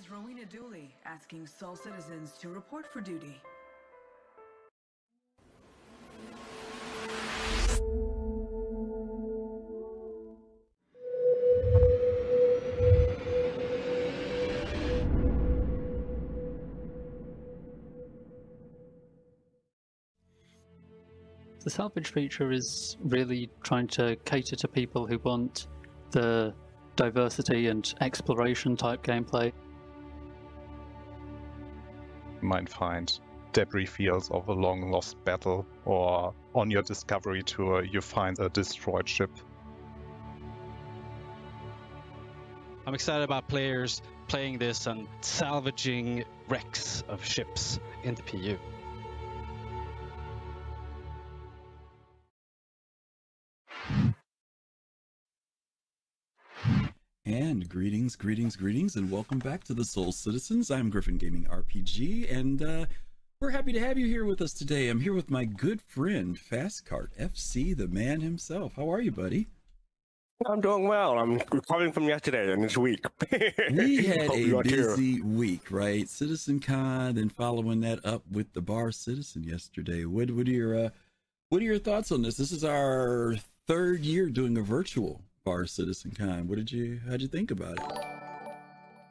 is Rowena Dooley asking Sol citizens to report for duty. The salvage feature is really trying to cater to people who want the diversity and exploration type gameplay. Might find debris fields of a long lost battle, or on your discovery tour, you find a destroyed ship. I'm excited about players playing this and salvaging wrecks of ships in the PU. And greetings, greetings, greetings, and welcome back to the Sol Citizens. I'm Griffin Gaming RPG, and uh, we're happy to have you here with us today. I'm here with my good friend Fastcart FC, the man himself. How are you, buddy? I'm doing well. I'm recovering from yesterday and this week. We had a you are too. busy week, right? Citizen Con, then following that up with the Bar Citizen yesterday. What, what are your uh, what are your thoughts on this? This is our third year doing a virtual Bar Citizen Con. What did you how'd you think about it?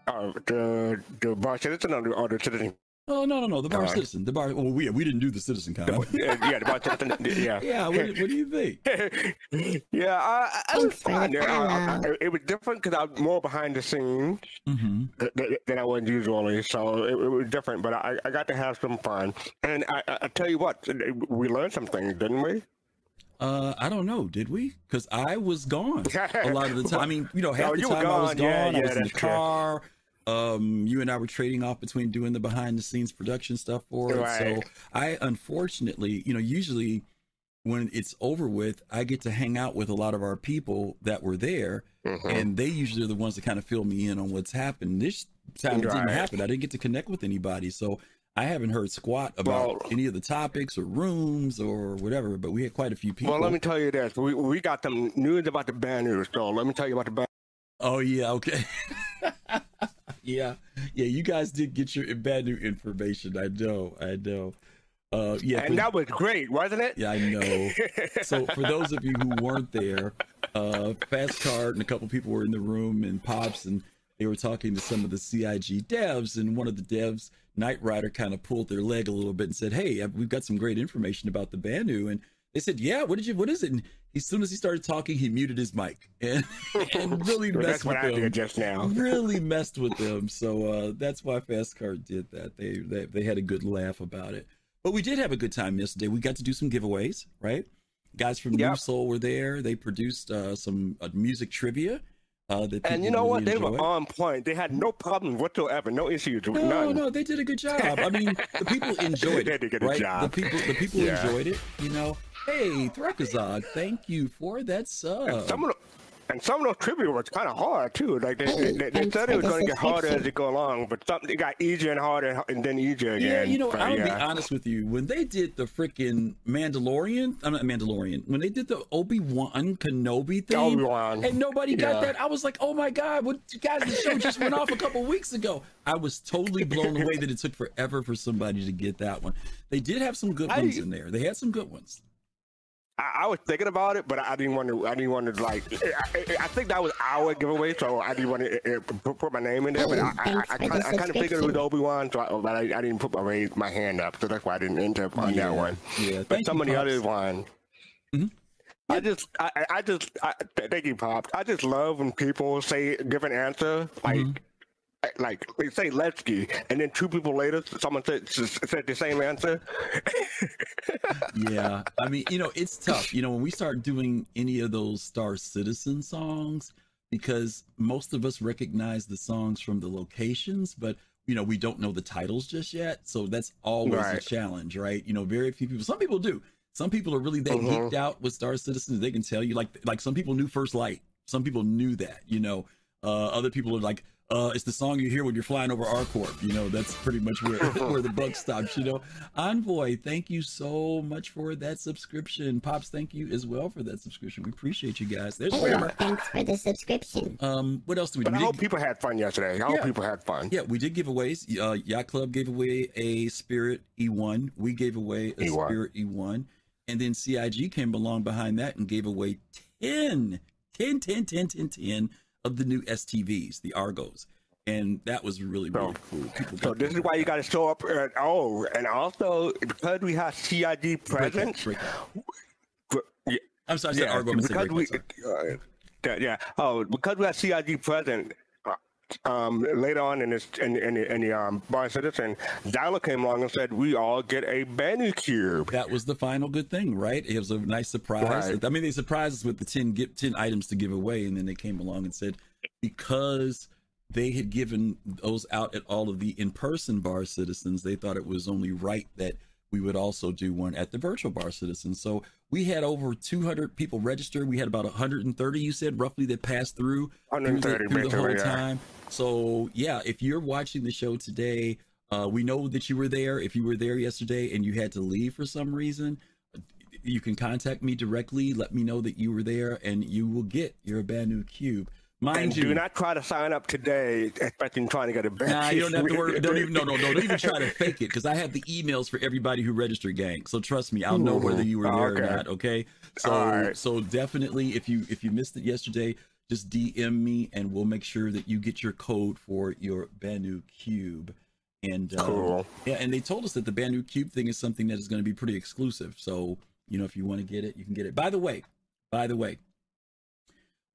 Uh, the the bar citizen or the, or the citizen? Oh no no no the Bar Uh, Citizen the Bar. Well, we we didn't do the Citizen Con. yeah, yeah, the bar citizen. Yeah. yeah, what, what do you think? yeah, I, I- I was Thanks for the fine. I- I- I- it was different because I was more behind the scenes hmm th- th- than I was usually, so it, it was different. But I, I got to have some fun, and I, I, I tell you what, we learned some things, didn't we? Uh, I don't know. Did we? Because I was gone a lot of the time. I mean, you know, half No, the time I was gone. Yeah, gone. I yeah, was in the that's true. car. Um, you and I were trading off between doing the behind the scenes production stuff for it. So I, unfortunately, you know, usually when it's over with, I get to hang out with a lot of our people that were there, Mhm. and they usually are the ones that kind of fill me in on what's happened. This time it didn't happen. I didn't get to connect with anybody, so I haven't heard squat about Well- any of the topics or rooms or whatever. But we had quite a few people. Well, let me tell you this: we we got some news about the Banu news. So let me tell you about the Banu. Oh yeah, okay. yeah, yeah. You guys did get your Banu information. I know, I know. Uh, yeah, and that was great, wasn't it? yeah, I know. So for those of you who weren't there, uh, Fast Card and a couple people were in the room, and Pops, and they were talking to some of the CIG devs, and one of the devs, Knight Rider, kind of pulled their leg a little bit and said, "Hey, we've got some great information about the Banu," and they said, "Yeah, what did you? What is it?" And as soon as he started talking, he muted his mic and, and really So messed that's with what I them did just now. really messed with them. So uh, that's why Fast Card did that. They, they they had a good laugh about it. But we did have a good time yesterday. We got to do some giveaways, right? Guys from New Soul were there. They produced uh, some uh, music trivia. Uh, that And you know what? They were enjoyed. on point. They had no problems whatsoever, no issues, No, none. no, they did a good job. I mean, the people enjoyed it. They it, did a good right? job. The people, the people Yeah. enjoyed it. You know, hey, Threkazog, thank you for that And sub. some of the, and some of those trivia was kind of hard too. Like they, Hey, oh, they, they thanks said it was going to get harder as it go along, but something it got easier and harder, and then easier again. Yeah, you know, But I'll be honest with you. When they did the freaking Mandalorian, I'm not Mandalorian. When they did the Obi Wan Kenobi thing, Obi-Wan. and nobody got Yeah. that, I was like, oh my god, what you guys? The show just went off a couple weeks ago. I was totally blown away that it took forever for somebody to get that one. They did have some good I- ones in there. They had some good ones. I, I was thinking about it, but I didn't want to. I didn't want to like. I, I, I think that was our giveaway, so I didn't want to uh, put, put my name in there. But I, I, I, kind, I kind of figured it was subscription. Obi Wan, so I, but I, I didn't put my raise my hand up, so that's why I didn't enter on Yeah, that one. yeah. But Thank some of the other ones. Mhm. I just, I, I- I just, I, thank you, Pop. I just love when people say give an answer like, Mm-hmm. Like they say Letsky, and then two people later, someone said said the same answer. yeah i mean you know it's tough you know when we start doing any of those star citizen songs because most of us recognize the songs from the locations but you know we don't know the titles just yet so that's always a challenge right you know very few people some people do some people are really that Mhm. geeked out with star Citizen. they can tell you like like some people knew first light some people knew that you know Uh, other people are like, uh, it's the song you hear when you're flying over ArcCorp. You know, that's pretty much where, where the buck stops, you know. Envoy, thank you so much for that subscription. Pops, thank you as well for that subscription. We appreciate you guys. There's Hey, Kramer. thanks for the subscription. Um, what else do we do? But I hope people had fun yesterday. I hope Yeah. people had fun. yeah, we did giveaways. Uh, Yacht Club gave away a Spirit E1. We gave away a E1. Spirit E1. And then CIG came along behind that and gave away 10, 10, 10, 10, 10, 10 of the new STVs, the Argos. And that was really, really So- cool. People So this is why you got to show up. At, oh, and also because we have CIG Break it, break. Yeah, I'm sorry, I said yeah, Argo. Gonna say because break we, uh, yeah. Oh, because we have CIG present. Um, later on in this in, in, the- in the um, bar citizen, Zyla came along and said we all get a Banu cube. that was the final good thing, right? It was a nice surprise. Right. I mean, they surprised us with the 10, gi- 10 items to give away, and then they came along and said because they had given those out at all of the in-person bar citizens, they thought it was only right that we would also do one at the virtual bar citizens. So we had over 200 people register. We had about 130, you said, roughly that passed through through the, 130 through the whole yeah. time. So yeah, if you're watching the show today, uh, we know that you were there. If you were there yesterday and you had to leave for some reason, you can contact me directly. Let me know that you were there, and you will get your brand new cube. Mind And you, do not try to sign up today expecting trying to get a Banu. Nah, you don't have to worry. Don't even no no no. Don't even try to fake it because I have the emails for everybody who registered, gang. So trust me, I'll know whether you were there okay. or not. Okay. So All right. so definitely, if you if you missed it yesterday, just DM me and we'll make sure that you get your code for your Banu Cube. And uh, Cool. yeah, and they told us that the Banu Cube thing is something that is going to be pretty exclusive. So you know, if you want to get it, you can get it. By the way, by the way,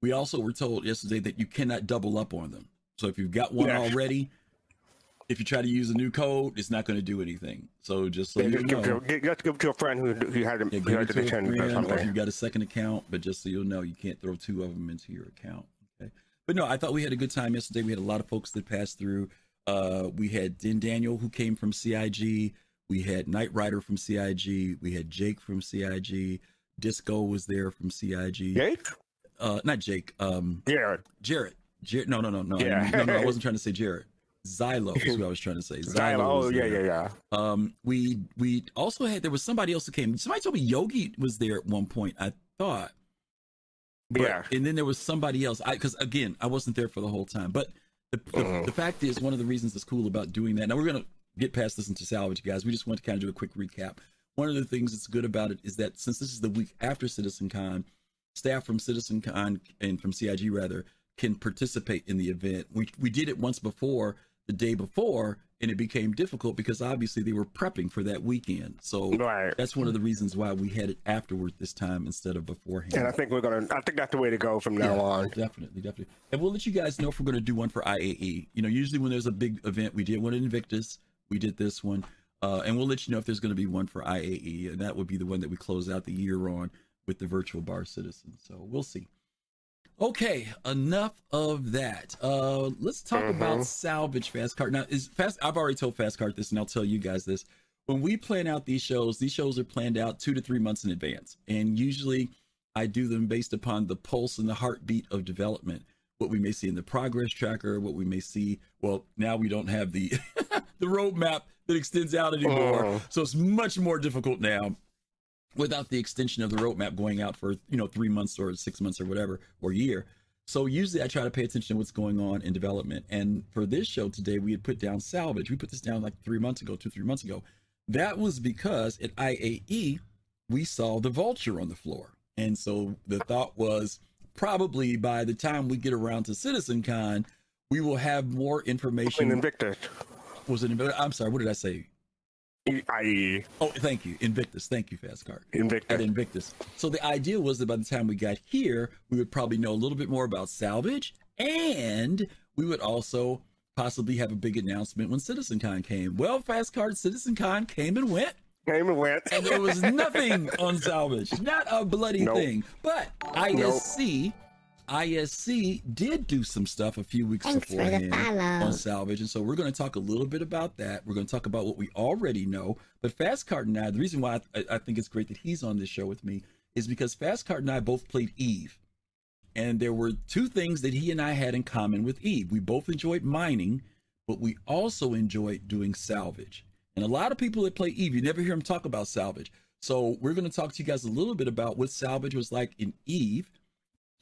we also were told yesterday that you cannot double up on them. So if you've got one Yeah. already, if you try to use a new code, it's not going to do anything. So just so Yeah, you know, give, just give it to a friend who, who had yeah, who had to to or friend, or if you've got a second account. But just so you'll know, you can't throw two of them into your account. Okay. But no, I thought we had a good time yesterday. We had a lot of folks that passed through. Uh, we had Den Daniel who came from CIG. We had Knight Rider from CIG. We had Jake from CIG. Disco was there from CIG. Jake? Uh, not Jake. Um, Jared. Jarrett. Jarrett. No, no, no, no. Yeah. no, no. I wasn't trying to say Jared. Xylo is what I was trying to say. Xylo Oh, yeah, yeah, yeah. Um, we we also had there was somebody else who came. Somebody told me Yogi was there at one point. I thought. But, Yeah. And then there was somebody else. I because again I wasn't there for the whole time. But the, the, Mhm. the fact is one of the reasons that's cool about doing that. Now we're gonna get past this into salvage, guys. We just want to kind of do a quick recap. One of the things that's good about it is that since this is the week after Citizen CitizenCon, staff from CitizenCon and from CIG rather can participate in the event. We we did it once before, the day before, and it became difficult because obviously they were prepping for that weekend. So Right. that's one of the reasons why we had it afterward this time instead of beforehand. And I think we're gonna. I think that's the way to go from now Yeah, on. Definitely, definitely. And we'll let you guys know if we're going to do one for IAE. You know, usually when there's a big event, we did one in Invictus. We did this one. Uh, and we'll let you know if there's going to be one for IAE. And that would be the one that we close out the year on with the virtual bar citizen. So we'll see. Okay, enough of that. Uh, let's talk about salvage fast card. Now, is fast? I've already told fast card this, and I'll tell you guys this. When we plan out these shows, these shows are planned out two to three months in advance, and usually I do them based upon the pulse and the heartbeat of development. What we may see in the progress tracker, what we may see. Well, now we don't have the the roadmap that extends out anymore, Oh. so it's much more difficult now without the extension of the roadmap going out for you know three months or six months or whatever or year. So usually I try to pay attention to what's going on in development. And for this show today, we had put down salvage. We put this down like three months ago, two three months ago. That was because at IAE we saw the vulture on the floor, and so the thought was probably by the time we get around to CitizenCon, we will have more information. Invictus, Was it? I'm sorry. What did I say? i.e., Oh, thank you, Invictus. Thank you, Fast Card. at Invictus. Invictus. So the idea was that by the time we got here, we would probably know a little bit more about salvage, and we would also possibly have a big announcement when CitizenCon came. Well, Fast Card CitizenCon came and went, Came and went. and there was nothing on salvage, not a bloody Nope. thing. But ISC, ISC did do some stuff a few weeks Thanks beforehand on salvage, and so we're going to talk a little bit about that. We're going to talk about what we already know. But Fast Card and I, the reason why I, I think it's great that he's on this show with me is because Fast Card and I both played Eve. and there were two things that he and I had in common with Eve. We both enjoyed mining, but we also enjoyed doing salvage. And a lot of people that play Eve, you never hear them talk about salvage. So we're going to talk to you guys a little bit about what salvage was like in Eve.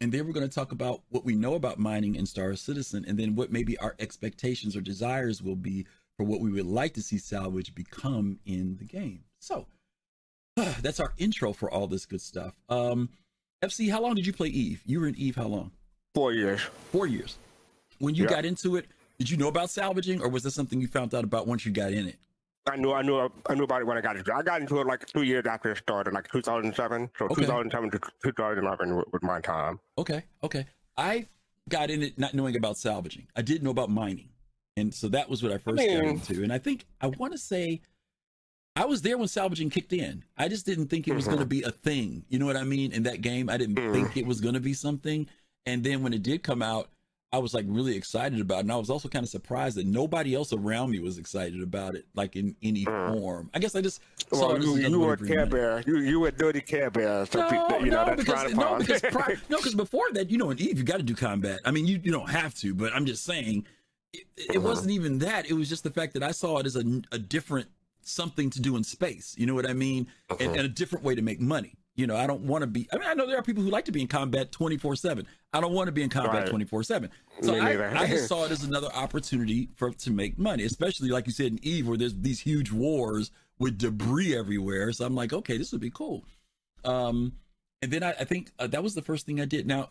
And then we're going to talk about what we know about mining in Star Citizen, and then what maybe our expectations or desires will be for what we would like to see salvage become in the game. So that's our intro for all this good stuff. Um, FC, how long did you play Eve? You were in Eve how long? Four years. Four years. When you Yeah. got into it, did you know about salvaging, or was this something you found out about once you got in it? I knew, I knew, I knew about it when I got into it. I got into it like two years after it started, like 2007. So Okay. 2007 to 2011 wa- was my time. Okay, okay. I got in it not knowing about salvaging. I did know about mining, and so that was what I first got mean- into. And I think I want to say I was there when salvaging kicked in. I just didn't think it was going to be a thing. You know what I mean? In that game, I didn't Mm. think it was going to be something. And then when it did come out, I was like really excited about it. And I was also kind of surprised that nobody else around me was excited about it, like in any form. I guess I just saw Well, you, you were bringing Care. Bear. You, you were Dirty Care Bear. So No, pe- you know, no, that's because no, because pri- no, because before that, you know, in Eve, you got to do combat. I mean, you you don't have to, but I'm just saying, it, it Uh-huh. wasn't even that. It was just the fact that I saw it as a, a different something to do in space. You know what I mean? And, Uh-huh. and a different way to make money. You know, I don't want to be. I mean, I know there are people who like to be in combat 24 seven. I don't want to be in combat Right. 24 seven. So Me I. I just saw it as another opportunity for to make money, especially like you said in Eve, where there's these huge wars with debris everywhere. So I'm like, okay, this would be cool. Um, and then I, I think uh, that was the first thing I did. Now,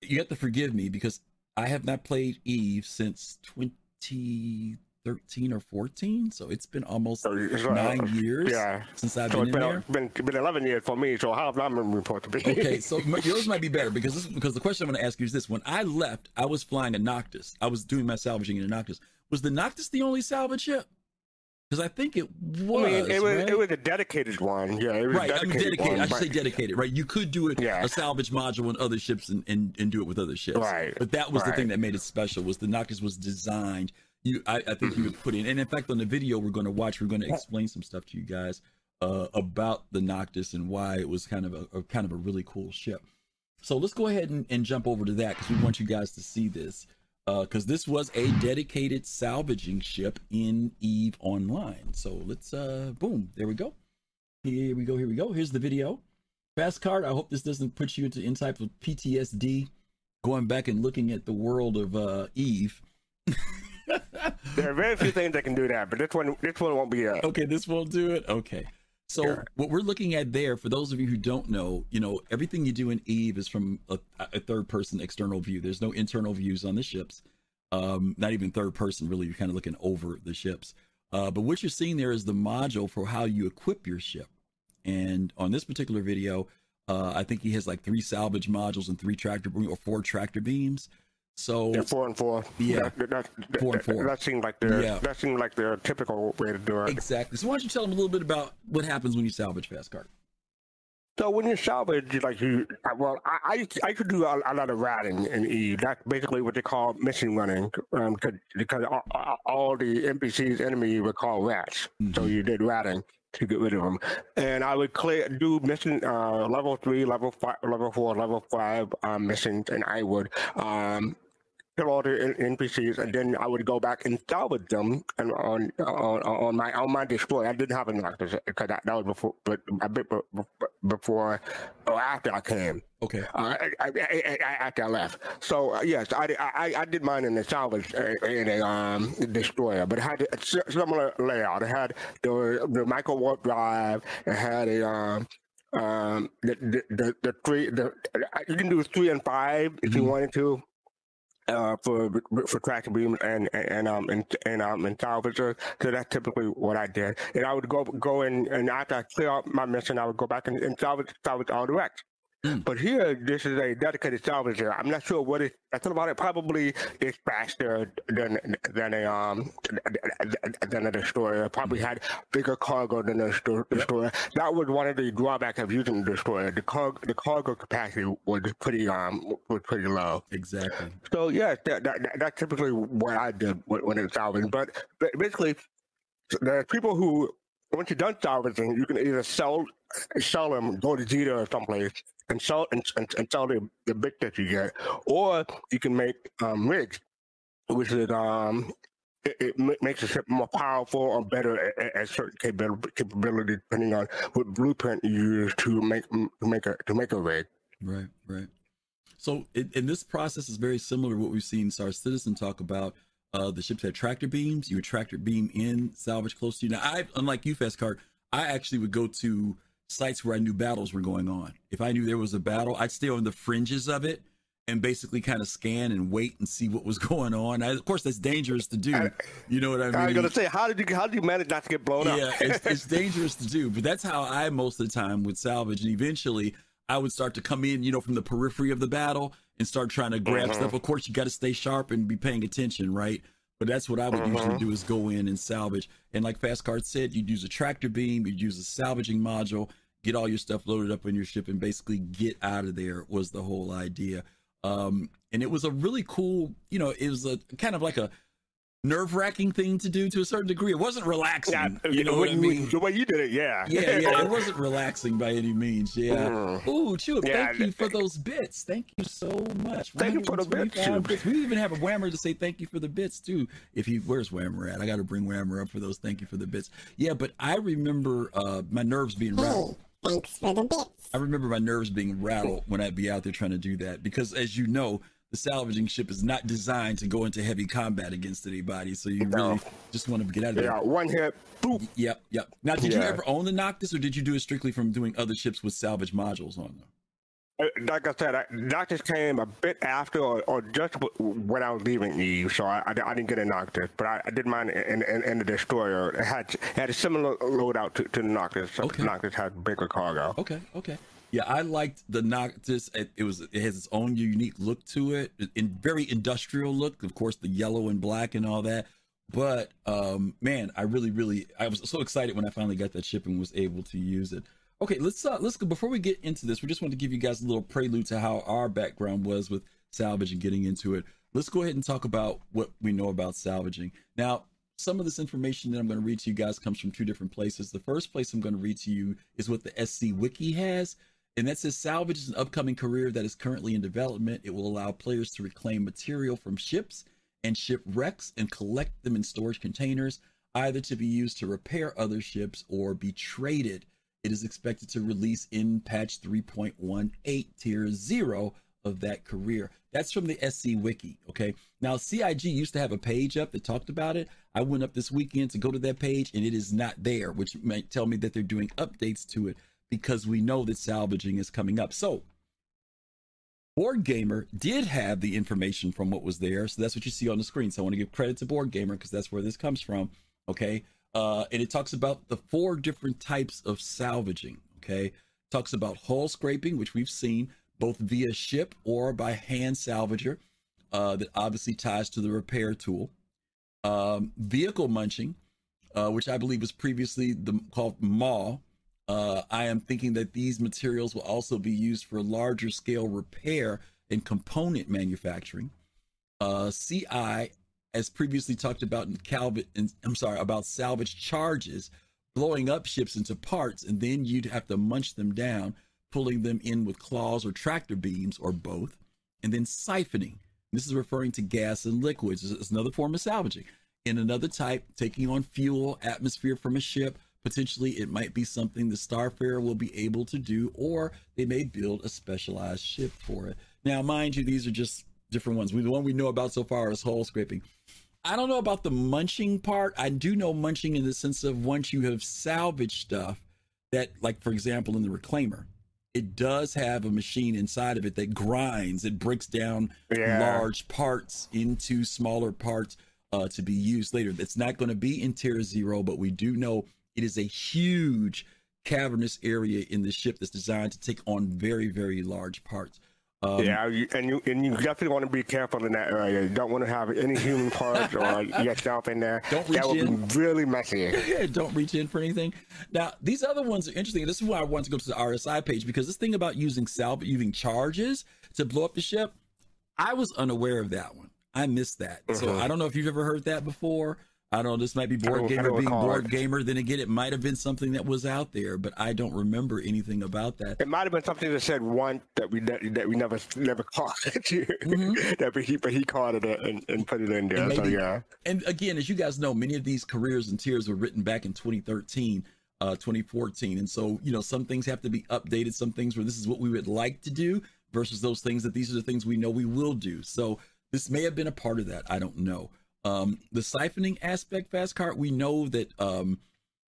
you have to forgive me because I have not played Eve since 2013 or 14. So it's been almost So uh, nine years yeah. since I've So been it's in been, there. been, been 11 years for me. So how have I been supposed to be? Okay, so yours might be better because this, because the question I'm going to ask you is this: When I left, I was flying a Noctis. I was doing my salvaging in a Noctis. Was the Noctis the only salvage ship? Because I think it was. I mean, it was right? it was a dedicated one. Yeah, it was right. I dedicated mean, dedicated. one, I should but- say dedicated. Right. You could do it Yeah. a salvage module in other ships and, and, and do it with other ships. Right, But that was the thing that made it special. Was the Noctis was designed. You, I, I think you would put in, and in fact, on the video we're going to watch, we're going to explain some stuff to you guys uh, about the Noctis and why it was kind of a, a kind of a really cool ship. So let's go ahead and, and jump over to that because we want you guys to see this. Because this was a dedicated salvaging ship in Eve Online. So let's, uh, boom, there we go. Here we go, here we go. Here's the video. Fast card, I hope this doesn't put you into any type of PTSD going back and looking at the world of uh, Eve. There are very few things that can do that, but this one this one won't be it. okay, this won't do it. Okay. So Sure. what we're looking at there, for those of you who don't know, you know, everything you do in Eve is from a, a third person external view. There's no internal views on the ships. Um, not even third person, really. You're kind of looking over the ships. Uh, but what you're seeing there is the module for how you equip your ship. And on this particular video, uh, I think he has like three salvage modules and three tractor or four tractor beams. So four and four. Yeah. that, that, that, Four and four. That seemed like their Yeah. that seemed like their typical way to do it. exactly. So why don't you tell them a little bit about what happens when you salvage fast card? So when you salvage, you like you, uh, well, I I, I could do a, a lot of routing in Eve. That's basically what they call mission running, um, 'cause- because all, all- the NPCs enemy would call rats. So you did routing to get rid of them, and I would clear do mission uh, level three, level five, level four, level five um, missions, and I would um, kill all the NPCs, and then I would go back and salvage them and on on on my on my destroyer. I didn't have a Noctis because that, that was before, but a bit be- be- before or after I came. Okay. Uh, I, I, I, after I left. So uh, yes, I, did- I I did mine in the salvage uh, in a um destroyer, but it had a similar layout. It had the the micro warp drive. It had a um um the the the, the three the you can do three and five if you Mhm. wanted to. Uh, for for tractor beam and and and, um and and um and salvager, so that's typically what I did. And I would go go in and after I clear out my mission, I would go back and, and salvage salvage all the wrecks. But here, this is a dedicated salvager. I'm not sure what it. I thought about it. Probably it's faster than than a um than a destroyer. Probably had bigger cargo than a destroyer. That was one of the drawbacks of using the destroyer. The cargo the cargo capacity was pretty um was pretty low. Exactly. So yeah, that, that, that- that's typically what I did when, it's salvaging. But, but basically, there are people who once you're done salvaging, you can either sell sell them, go to Jita or someplace, and sell and, and, and sell the, the bit that you get, or you can make um, rigs, which is um it, it makes the ship more powerful or better at, at- certain capability, depending on what blueprint you use to make to make a to make a rig. Right, right. So, in, and this process is very similar to what we've seen Star Citizen talk about. Uh, the ships had tractor beams. You would tractor beam in, salvage close to you. Now, I, unlike you, Fast Card, I actually would go to sites where I knew battles were going on. If I knew there was a battle, I'd stay on the fringes of it and basically kind of scan and wait and see what was going on. I, of course, that's dangerous to do. You know what I mean? I was gonna say, how did you how did you manage not to get blown yeah, up? Yeah, it's, it's dangerous to do, but that's how I most of the time would salvage. And eventually, I would start to come in, you know, from the periphery of the battle and start trying to grab Mhm. stuff. Of course, you got to stay sharp and be paying attention, right? But that's what I would usually Mhm. do is go in and salvage. And like Fast Card said, you'd use a tractor beam, you'd use a salvaging module, get all your stuff loaded up on your ship, and basically get out of there was the whole idea. Um, and it was a really cool, you know, it was a kind of like a nerve wracking thing to do to a certain degree. It wasn't relaxing, yeah, you know what I you- mean? The way you did it, yeah. yeah, yeah, it wasn't relaxing by any means. Yeah. Mm. Ooh, Chewip, Yeah, thank you for those bits. Thank you so much. Thank you for the bits, bits. We even have a Whammer to say thank you for the bits too. If he, where's Whammer at? I got to bring Whammer up for those. Thank you for the bits. Yeah, but I remember uh, my nerves being rattled. Hey, thanks for the bits. I remember my nerves being rattled when I'd be out there trying to do that because, as you know, the salvaging ship is not designed to go into heavy combat against anybody. So you No. really just want to get out of there. Yeah, one hit, boop. Yep, yep. Now, did you ever own the Noctis, or did you do it strictly from doing other ships with salvage modules on them? Uh, Like I said, I, Noctis came a bit after or, or just w- when I was leaving Eve, so I, I, I didn't get a Noctis, but I, I did mine in, in, in the Destroyer. It had it had a similar loadout to, to the Noctis, except Okay. the Noctis had bigger cargo. Okay, okay. Yeah, I liked the Noctis. It, it was it has its own unique look to it, in very industrial look. Of course, the yellow and black and all that. But um, man, I really, really, I was so excited when I finally got that ship and was able to use it. Okay, let's uh, let's go. Before we get into this, we just want to give you guys a little prelude to how our background was with salvage and getting into it. Let's go ahead and talk about what we know about salvaging. Now, some of this information that I'm going to read to you guys comes from two different places. The first place I'm going to read to you is what the SC Wiki has, and that says salvage is an upcoming career that is currently in development. It will allow players to reclaim material from ships and shipwrecks and collect them in storage containers, either to be used to repair other ships or be traded. It is expected to release in patch 3.18 tier 0 of that career. That's from the SC Wiki. Okay. Now, CIG used to have a page up that talked about it. I went up this weekend to go to that page and it is not there, which might tell me that they're doing updates to it because we know that salvaging is coming up. So, BoredGamer did have the information from what was there. So that's what you see on the screen. So I want to give credit to BoredGamer because that's where this comes from. Okay. Uh, and it talks about the four different types of salvaging. Okay. Talks about hull scraping, which we've seen both via ship or by hand salvager, uh, that obviously ties to the repair tool. Um, vehicle munching, uh, which I believe was previously the, called MAW. Uh, I am thinking that these materials will also be used for larger scale repair and component manufacturing. Uh, CI, as previously talked about in Calvin, in, I'm sorry, about salvage charges, blowing up ships into parts, and then you'd have to munch them down, pulling them in with claws or tractor beams or both, and then siphoning. This is referring to gas and liquids. It's another form of salvaging. In another type, taking on fuel, atmosphere from a ship, potentially it might be something the Starfarer will be able to do, or they may build a specialized ship for it. Now, mind you, these are just different ones. The one we know about so far is hull scraping. I don't know about the munching part. I do know munching in the sense of once you have salvaged stuff that, like for example, in the reclaimer, it does have a machine inside of it that grinds. It breaks down Yeah. large parts into smaller parts uh, to be used later. That's not going to be in Tier Zero, but we do know it is a huge cavernous area in the ship that's designed to take on very, very large parts. Um, yeah, and you and you definitely want to be careful in that area. You don't want to have any human parts or yourself in there. Don't reach that would in. be really messy. yeah, don't reach in for anything. Now, these other ones are interesting. This is why I wanted to go to the RSI page because this thing about using salvage, using charges to blow up the ship, I was unaware of that one. I missed that. So Mhm. I don't know if you've ever heard that before. I don't know. This might be BoredGamer being board it. gamer. Then again, it might have been something that was out there, but I don't remember anything about that. It might have been something that said one that we that, that we never never caught it. that but he but he caught it and, and put it in there. And so yeah. And again, as you guys know, many of these careers and tiers were written back in 2013, uh, 2014. And so, you know, some things have to be updated, some things where this is what we would like to do versus those things that these are the things we know we will do. So this may have been a part of that. I don't know. Um, the siphoning aspect, fast cart, we know that um,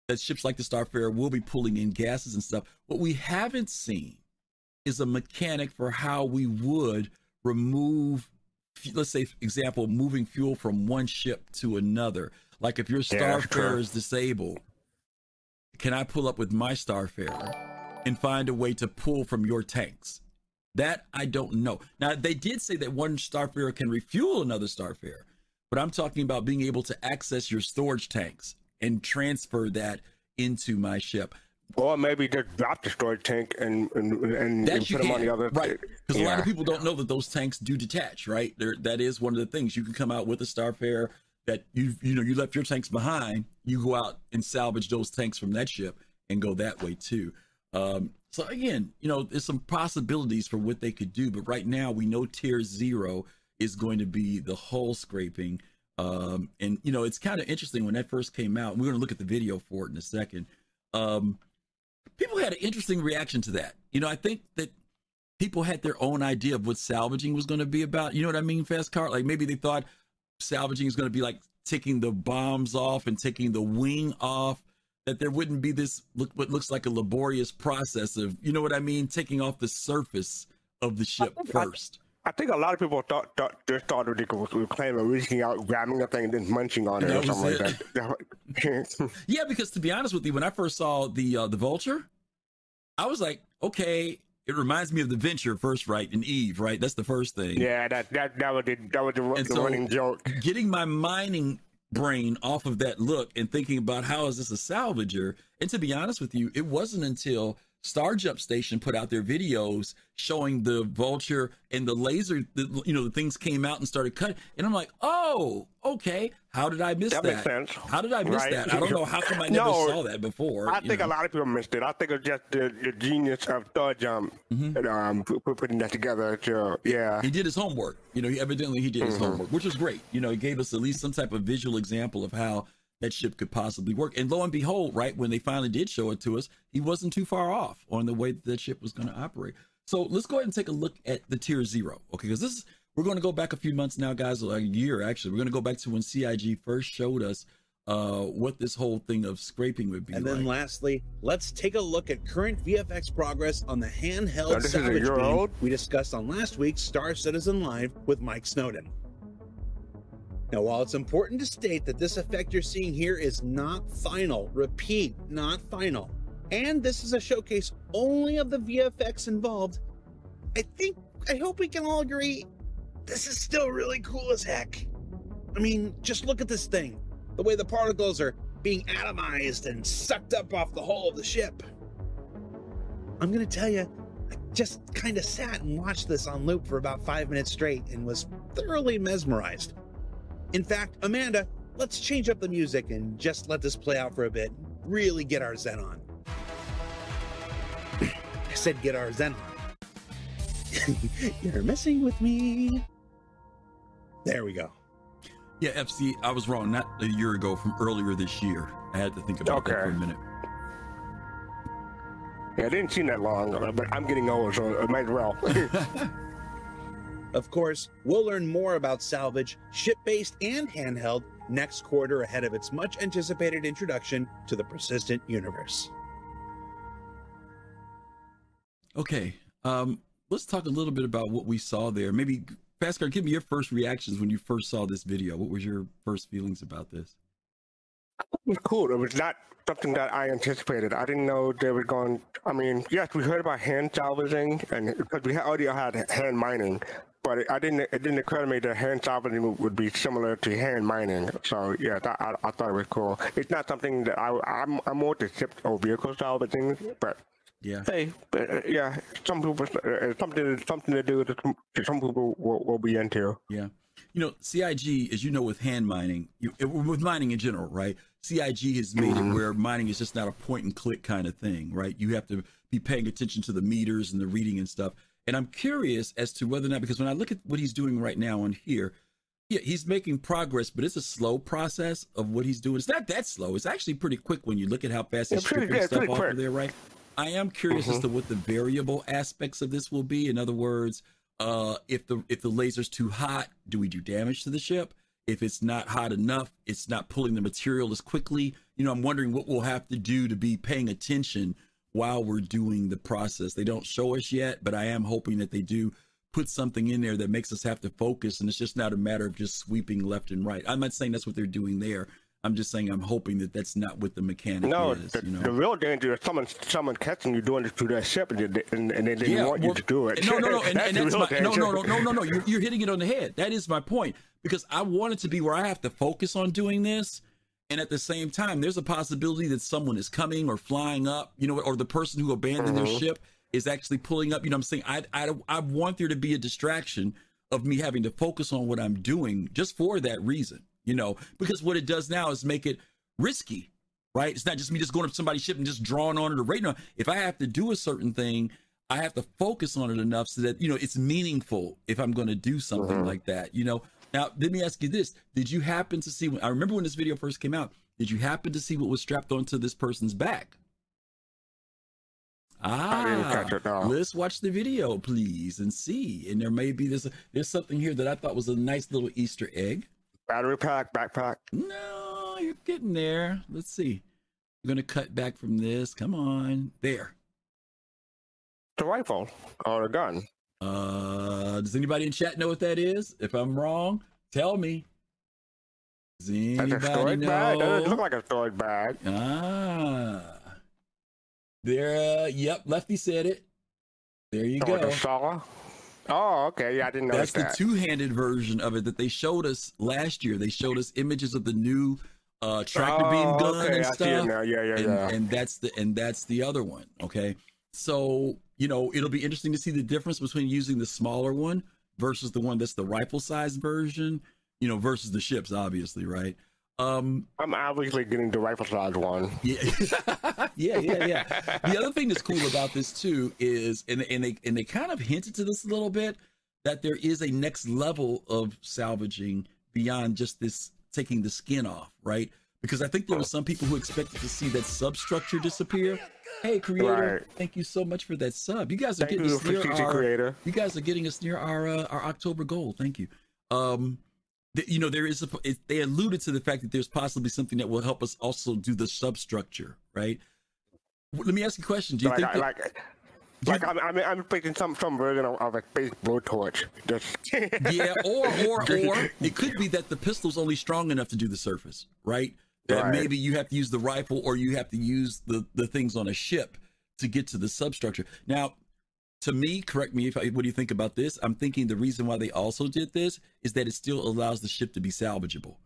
that ships like the Starfarer will be pulling in gases and stuff. What we haven't seen is a mechanic for how we would remove let's say example moving fuel from one ship to another. Like if your Yeah, starfarer is disabled can i pull up with my starfarer and find a way to pull from your tanks? That i don't know. Now they did say that one starfarer can refuel another starfarer but i'm talking about being able to access your storage tanks and transfer that into my ship Or maybe just drop the storage tank and and, and, and put them on the other. right? Because a lot of people don't know that those tanks do detach, right? There, that is one of the things. You can come out with a Starfare that you you know you left your tanks behind. You go out and salvage those tanks from that ship and go that way too. Um, so again, you know, there's some possibilities for what they could do, but right now we know Tier Zero is going to be the hull scraping. Um, and you know, it's kind of interesting when that first came out. We're going to look at the video for it in a second. Um, people had an interesting reaction to that. You know, I think that people had their own idea of what salvaging was going to be about. You know what I mean, Fast Car? Like maybe they thought salvaging is going to be like taking the bombs off and taking the wing off. That there wouldn't be this look what looks like a laborious process of, you know what I mean, taking off the surface of the ship first. I think a lot of people thought, thought just thought they could, could claim of reaching out, grabbing a thing, and then munching on it That or something it. like that. Yeah, because to be honest with you, when I first saw the uh, the vulture, I was like, okay, it reminds me of the Venture first, right? And Eve, right? That's the first thing. yeah, that that that was the that was the, And the so- running joke. getting my mining brain off of that look and thinking about how is this a salvager and to be honest with you it wasn't until star jump station put out their videos showing the vulture and the laser the, you know the things came out and started cutting and i'm like oh okay how did i miss That that, makes sense. how did i miss Right. that i don't know how come i never No, saw that before I think know? a lot of people missed it. I think it's just the, the genius of Star Jump, Mm-hmm. and, um, pu- pu- putting that together. To, yeah, he did his homework. You know, he evidently he did his homework, which was great. You know, he gave us at least some type of visual example of how that ship could possibly work. And lo and behold, right when they finally did show it to us, he wasn't too far off on the way that, that ship was going to operate. So let's go ahead and take a look at the tier zero. Okay, because this is we're going to go back a few months now, guys, like a year actually. We're going to go back to when CIG first showed us uh what this whole thing of scraping would be And then like. lastly, let's take a look at current VFX progress on the handheld Now, this salvage beam we discussed on last week's Star Citizen Live with Mike Snowden. Now, while it's important to state that this effect you're seeing here is not final, repeat, not final, and this is a showcase only of the VFX involved, I think, I hope we can all agree, this is still really cool as heck. I mean, just look at this thing. The way the particles are being atomized and sucked up off the hull of the ship. I'm gonna tell you, I just kind of sat and watched this on loop for about five minutes straight and was thoroughly mesmerized. In fact, Amanda, let's change up the music and just let this play out for a bit. Really get our zen on. I said get our zen on. You're messing with me. There we go. Yeah, FC, I was wrong. Not a year ago, from earlier this year. I had to think about that for a minute. yeah, I didn't seem that long, but I'm getting old, so it might as well. Of course, we'll learn more about salvage, ship based and handheld, next quarter ahead of its much anticipated introduction to the persistent universe. Okay, um, let's talk a little bit about what we saw there. Maybe, Pascal, give me your first reactions when you first saw this video. What was your first feelings about this? It was cool. It was not something that I anticipated. I didn't know they were going. I mean, yes, we heard about hand salvaging, and because we already had hand mining, but it, I didn't. It didn't occur to me that hand salvaging would- would be similar to hand mining. So yeah, that, I, I thought it was cool. It's not something that I, I'm. I'm more to ship or vehicle salvaging, but Yeah. hey, but, uh, yeah, some people uh, something something to do that some, some people will, will be into. Yeah. you know, CIG, as you know, with hand mining, you, with mining in general, right? CIG has made it where mining is just not a point and click kind of thing, right? You have to be paying attention to the meters and the reading and stuff. And I'm curious as to whether or not, because when I look at what he's doing right now on here, yeah, he's making progress, but it's a slow process of what he's doing. It's not that slow. It's actually pretty quick when you look at how fast he's Yeah, stripping yeah, stuff off quick. of there, right? I am curious as to what the variable aspects of this will be. In other words, uh, if the if the laser's too hot, do we do damage to the ship? If it's not hot enough, it's not pulling the material as quickly. You know, I'm wondering what we'll have to do to be paying attention while we're doing the process. They don't show us yet, but I am hoping that they do put something in there that makes us have to focus and it's just not a matter of just sweeping left and right. I'm not saying that's what they're doing there. I'm just saying I'm hoping that that's not what the mechanic No, is. the, you know? the real danger is someone someone catching you doing it through their ship and, they- and, and they didn't want you to do it. No, no, no, and, that's and that's my, no, no, no, no, no, no. You're, you're hitting it on the head. That is my point because I want it to be where I have to focus on doing this, and at the same time, there's a possibility that someone is coming or flying up, you know, or the person who abandoned their Mhm. ship is actually pulling up. You know, what I'm saying I, I, I want there to be a distraction of me having to focus on what I'm doing just for that reason, you know, because what it does now is make it risky right? It's not just me just going up to somebody's ship and just drawing on it or rating on. it. If I have to do a certain thing, I have to focus on it enough so that you know it's meaningful. If I'm going to do something Mhm. like that, you know. Now, let me ask you this: Did you happen to see? When, I remember when this video first came out. Did you happen to see what was strapped onto this person's back? Ah, I didn't catch it, no. let's watch the video, please, and see. And there may be this. There's something here that I thought was a nice little Easter egg. Battery pack, backpack. No, you're getting there. Let's see. I'm gonna cut back from this. Come on. There. The rifle or the gun. Uh does anybody in chat know what that is? If I'm wrong, tell me. Does That's anybody a storage bag. That look like a storage bag. Ah. There uh, yep, Lefty said it. There you Or go. saw. Oh, okay. Yeah, I didn't notice That's the two-handed version of it that they showed us last year. They showed us images of the new uh tractor beam oh, gun okay. and I stuff. it now. Yeah, yeah, and, yeah. and that's the and that's the other one okay so you know it'll be interesting to see the difference between using the smaller one versus the one that's the rifle size version you know versus the ships obviously right? Um I'm obviously getting the rifle size one. yeah. Yeah yeah yeah. The other thing that's cool about this too is and, and they and they kind of hinted to this a little bit that there is a next level of salvaging beyond just this taking the skin off right because i think there were some people who expected to see that substructure disappear hey creator Right. thank you so much for that sub you guys are Thank getting us near our, Creator. you guys are getting us near our uh, our October goal. Thank you. Um, th- you know there is a, it, they alluded to the fact that there's possibly something that will help us also do the substructure, right? W- Let me ask you a question. Do you like, think that, like, like I'm, I'm, I'm thinking some, some version of, of a space blowtorch. Just yeah, or or or it could be that the pistol's only strong enough to do the surface, right? That Right. maybe you have to use the rifle or you have to use the the things on a ship to get to the substructure. Now, to me, correct me if I, what do you think about this? I'm thinking the reason why they also did this is that it still allows the ship to be salvageable.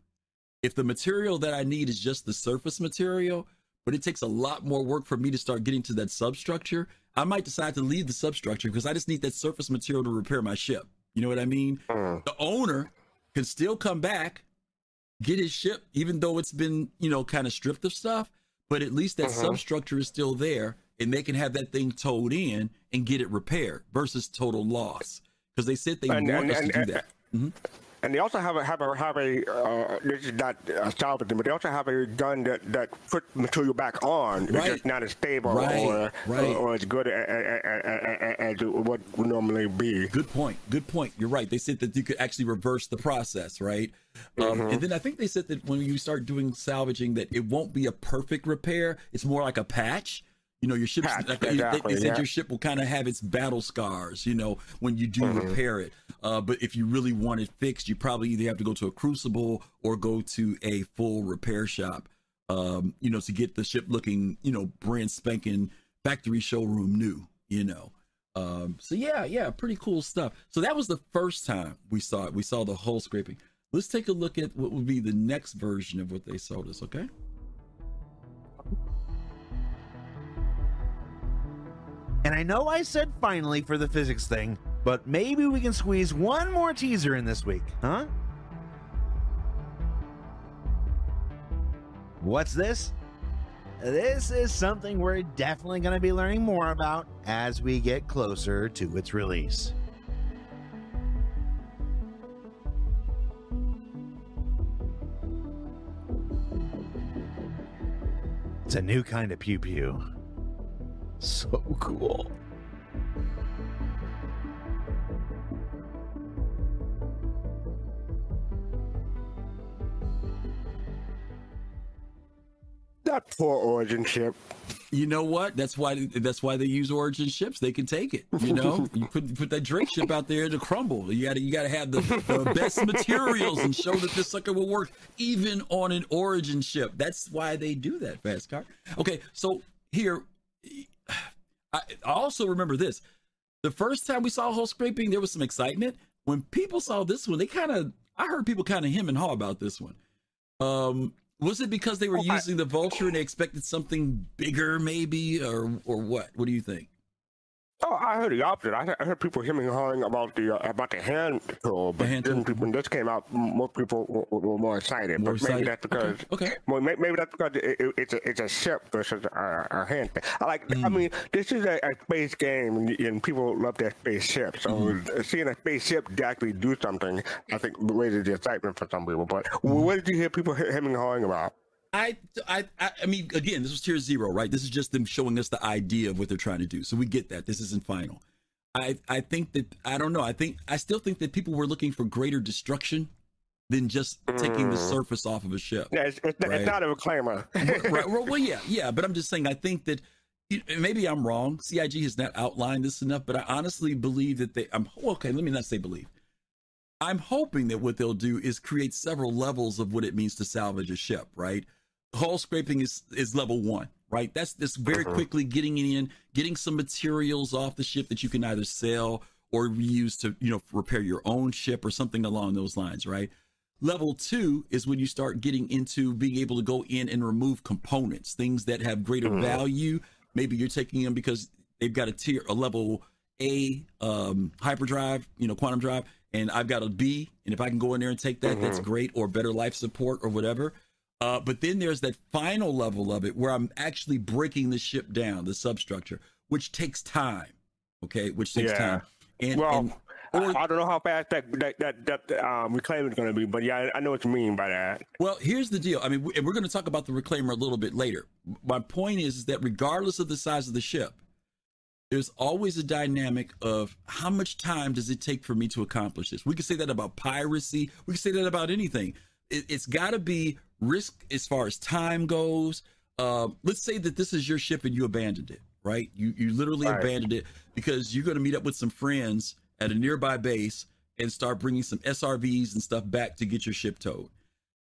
If the material that I need is just the surface material, but it takes a lot more work for me to start getting to that substructure, I might decide to leave the substructure because I just need that surface material to repair my ship. You know what I mean? Mm. The owner can still come back, get his ship, even though it's been, you know, kind of stripped of stuff, but at least that Mhm. substructure is still there and they can have that thing towed in and get it repaired versus total loss. Because they said they And- want and- us and- to do that. Mhm. And they also have a have a have a uh, this is not uh, salvaging, but they also have a gun that that put material back on. Right. It's just not as stable Right, or, right. or or as good as it would normally be. Good point. Good point. You're right. They said that you could actually reverse the process, right? Um, Mhm. and then I think they said that when you start doing salvaging, that it won't be a perfect repair. It's more like a patch. You know, your Patch, like, exactly, they, said yeah. your ship will kind of have its battle scars. You know, when you do Mhm. repair it. Uh, but if you really want it fixed, you probably either have to go to a crucible or go to a full repair shop. Um, you know, to get the ship looking, you know, brand spanking factory showroom new. You know. Um, so yeah, yeah, pretty cool stuff. So that was the first time we saw it. We saw the hull scraping. Let's take a look at what would be the next version of what they sold us, okay? And I know I said finally for the physics thing, but maybe we can squeeze one more teaser in this week, huh? What's this? This is something we're definitely going to be learning more about as we get closer to its release. It's a new kind of pew pew. So cool. That poor origin ship. You know what? That's why that's why they use origin ships. They can take it. You know, you put put that Drake ship out there to crumble. You got to you got to have the, the best materials and show that this sucker will work even on an origin ship. That's why they do that, fast car. Okay, so here, I, I also remember this. The first time we saw hull scraping, there was some excitement. When people saw this one, they kind of I heard people kind of him and haw about this one. Um, was it because they were using the vulture and they expected something bigger, maybe, or or what? What do you think? Oh, I heard the opposite. I, I heard people hemming and hawing about the uh, about the hand tool, but hand then tool. when this came out, more people were, were- more excited. More but excited. maybe that's because Okay, okay. Well, maybe that's because it, it, it's a it's a ship versus a, a hand thing. I like. I Mm. mean, this is a, a space game, and, and people love that spaceship. So Mm-hmm. seeing a spaceship actually do something, I think raises the excitement for some people. But Mm-hmm. what did you hear people he- hemming and hawing about? I, I, I mean, again, this was tier zero, right? This is just them showing us the idea of what they're trying to do. So we get that. This isn't final. I, I think that I don't know. I think I still think that people were looking for greater destruction than just taking the Mm. surface off of a ship. Yeah, it's, it's, Right. it's not a reclaimer. right, well, well, yeah, yeah, but I'm just saying. I think that maybe I'm wrong. CIG has not outlined this enough, but I honestly believe that they. I'm okay. Let me not say believe. I'm hoping that what they'll do is create several levels of what it means to salvage a ship. Right, hull scraping is is level one. Right, that's this very Mhm. quickly getting in, getting some materials off the ship that you can either sell or reuse to you know repair your own ship or something along those lines. Right. Level two is when you start getting into being able to go in and remove components, things that have greater Mhm. value. Maybe you're taking them because they've got a tier, a level A um, hyperdrive, you know, quantum drive, and I've got a B, and if I can go in there and take that, that's Mhm. great, or better life support or whatever. Uh, but then there's that final level of it where I'm actually breaking the ship down, the substructure, which takes time. Okay, which takes Yeah. time. And, well, and I, I don't know how fast that that that, that um, reclaim is going to be, but yeah, I, I know what you mean by that. Well, here's the deal. I mean, we're going to talk about the reclaimer a little bit later. My point is, is that regardless of the size of the ship, there's always a dynamic of how much time does it take for me to accomplish this. We can say that about piracy. We can say that about anything. It, it's got to be risk as far as time goes. Uh, let's say that this is your ship and you abandoned it, right? You you literally Right. abandoned it because you're going to meet up with some friends at a nearby base and start bringing some SRVs and stuff back to get your ship towed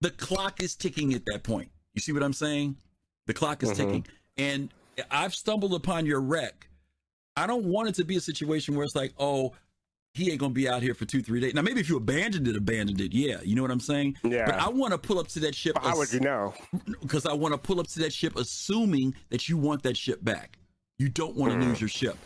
the clock is ticking at that point. You see what I'm saying? The clock is Mhm. ticking. And I've stumbled upon your wreck. I don't want it to be a situation where it's like, oh, he ain't gonna be out here for two, three days. Now, maybe if you abandoned it, abandoned it, yeah, you know what I'm saying? Yeah. But I want to pull up to that ship But how would you know? because I want to pull up to that ship, assuming that you want that ship back. You don't want to Mm. lose your ship.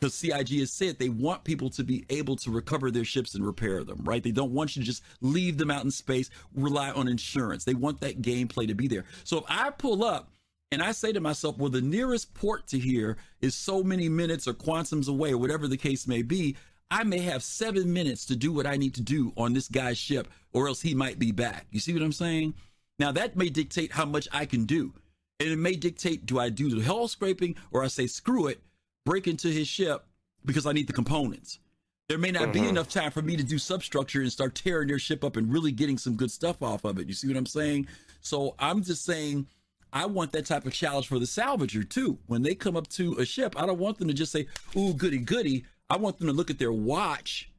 Because CIG has said they want people to be able to recover their ships and repair them, right? They don't want you to just leave them out in space, rely on insurance. They want that gameplay to be there. So if I pull up and I say to myself, well, the nearest port to here is so many minutes or quantums away, or whatever the case may be, I may have seven minutes to do what I need to do on this guy's ship, or else he might be back. You see what I'm saying? Now that may dictate how much I can do. And it may dictate do I do the hull scraping or I say screw it, break into his ship because I need the components. There may not be Mhm. enough time for me to do substructure and start tearing their ship up and really getting some good stuff off of it. You see what I'm saying? So I'm just saying I want that type of challenge for the salvager too. When they come up to a ship, I don't want them to just say, ooh, goody, goody. I want them to look at their watch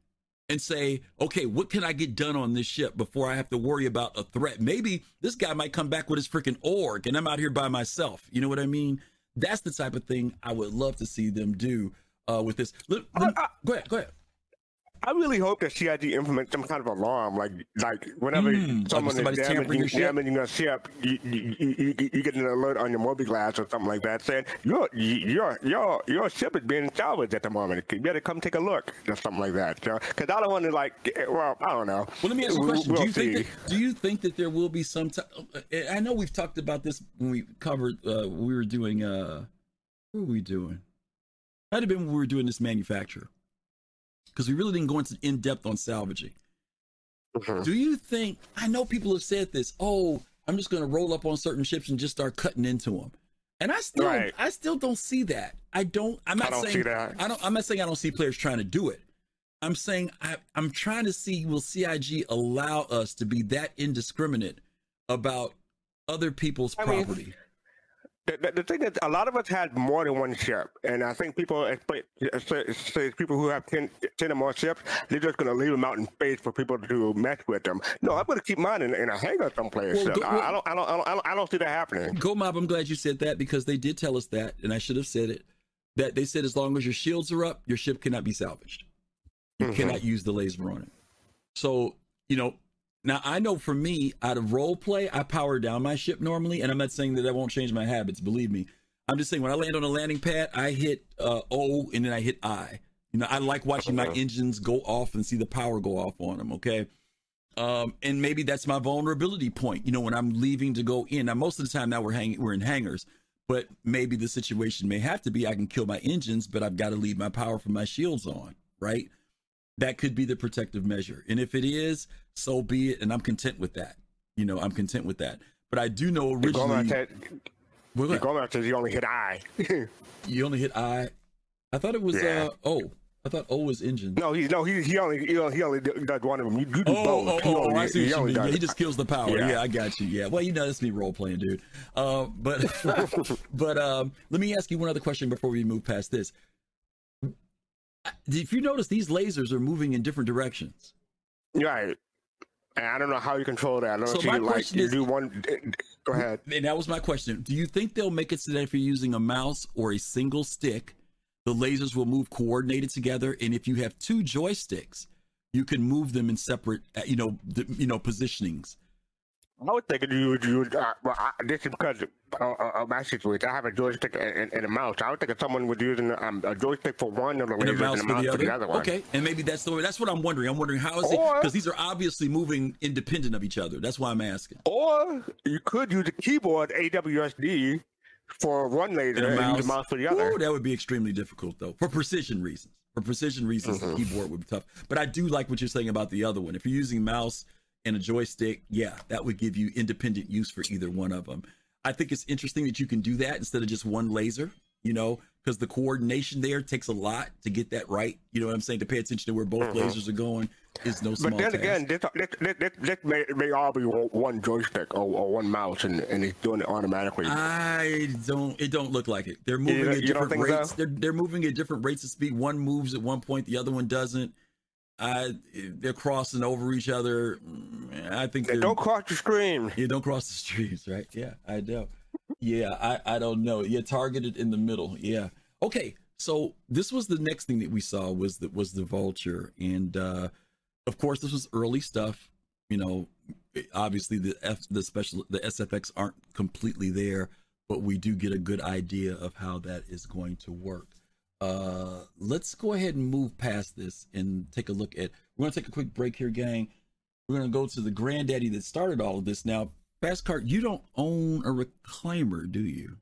and say, okay, what can I get done on this ship before I have to worry about a threat? Maybe this guy might come back with his freaking org and I'm out here by myself. You know what I mean? That's the type of thing I would love to see them do uh, with this. Let- let- I- go ahead, go ahead. I really hope that CIG implements some kind of alarm, like like whenever Mm, like someone somebody's is damaging, your ship? damaging a ship, you, you, you, you- get an alert on your mobile glass or something like that saying your your your your ship is being salvaged at the moment. You better come take a look or something like that. Because I don't want to like, well, I don't know. Well, let me ask you a question. we'll do you think that, do you think that there will be some time? I know we've talked about this when we covered. Uh, we were doing. Uh, what were we doing? Might have been when we were doing this manufacturer, because we really didn't go into in depth on salvaging. Mhm. Do you think? I know people have said this. Oh, I'm just going to roll up on certain ships and just start cutting into them. And I still, Right. I still don't see that. I don't. I'm not I don't saying see that. I don't. I'm not saying I don't see players trying to do it. I'm saying I, I'm trying to see will CIG allow us to be that indiscriminate about other people's I mean, property? The, the, the thing is, a lot of us had more than one ship, and I think people, say people who have 10, 10 or more ships, they're just going to leave them out in space for people to mess with them. No, I'm going to keep mine in, in a hangar someplace. Well, go- I, I, don't, I, don't, I don't, I don't, I don't see that happening. Go Mob, I'm glad you said that because they did tell us that, and I should have said it. That they said as long as your shields are up, your ship cannot be salvaged. You Mhm. cannot use the laser on it. So, you know, now I know for me, out of role play, I power down my ship normally, and I'm not saying that that won't change my habits, believe me. I'm just saying when I land on a landing pad, I hit uh, O and then I hit I. You know, I like watching my engines go off and see the power go off on them, okay? Um, and maybe that's my vulnerability point. You know, when I'm leaving to go in. Now, most of the time now we're hanging, we're in hangars, but maybe the situation may have to be I can kill my engines, but I've got to leave my power from my shields on, right? That could be the protective measure. And if it is, so be it. And I'm content with that. You know, I'm content with that. But I do know originally said, Well, go ahead. Gorman says you only hit I. you only hit I. I thought it was Yeah. uh O. I thought O was engine. no, he, no, he, he only, he only, he only does one of them. You, you do Oh, both. oh, He oh, oh, only- I see what you only mean. Yeah, he just kills the power. Yeah. Yeah. I got you. Yeah. Well, you know, that's me role playing, dude. Uh, but but um, let me ask you one other question before we move past this. If you notice, these lasers are moving in different directions. Right. And I don't know how you control that. I don't So know if you like you is- do one. Go ahead. And that was my question. Do you think they'll make it so that if you're using a mouse or a single stick, the lasers will move coordinated together? And if you have two joysticks, you can move them in separate, uh, you know, the, you know, positionings. I was thinking you would you would, uh, well, I, this is because uh, uh, of my situation. I have a joystick and, and, and a mouse. I was thinking someone was using um, a joystick for one of the and a mouse, and a mouse for the other. one. Okay, and maybe that's the way. That's what I'm wondering. I'm wondering how is it because these are obviously moving independent of each other. That's why I'm asking. Or you could use a keyboard AWSD for one laser And and, a use a mouse. mouse for the other. Ooh, that would be extremely difficult though, for precision reasons. For precision reasons, Mm-hmm. the keyboard would be tough. But I do like what you're saying about the other one. If you're using mouse and a joystick, yeah, that would give you independent use for either one of them. I think it's interesting that you can do that instead of just one laser. You know, because the coordination there takes a lot to get that right. You know what I'm saying? To pay attention to where both Mhm. lasers are going is no small But then task. again, this, this, this, this, may, may all be one joystick or, or one mouse, and, and it's doing it automatically. I don't. It don't look like it. They're moving don't- at you different rates. so? They're they're moving at different rates of speed. One moves at one point, the other one doesn't. I they're crossing over each other. Mm, I think they're, don't cross the stream. yeah, don't cross the streams, right? Yeah, I know. Yeah, I I don't know. Yeah, targeted in the middle. Yeah. Okay. So this was the next thing that we saw was that was the vulture, and uh of course this was early stuff. You know, obviously the F the special the SFX aren't completely there, but we do get a good idea of how that is going to work. Uh let's go ahead and move past this and take a look at we're gonna take a quick break here, gang. We're gonna go to the granddaddy that started all of this. Now, Fast Cart, you don't own a reclaimer, do you?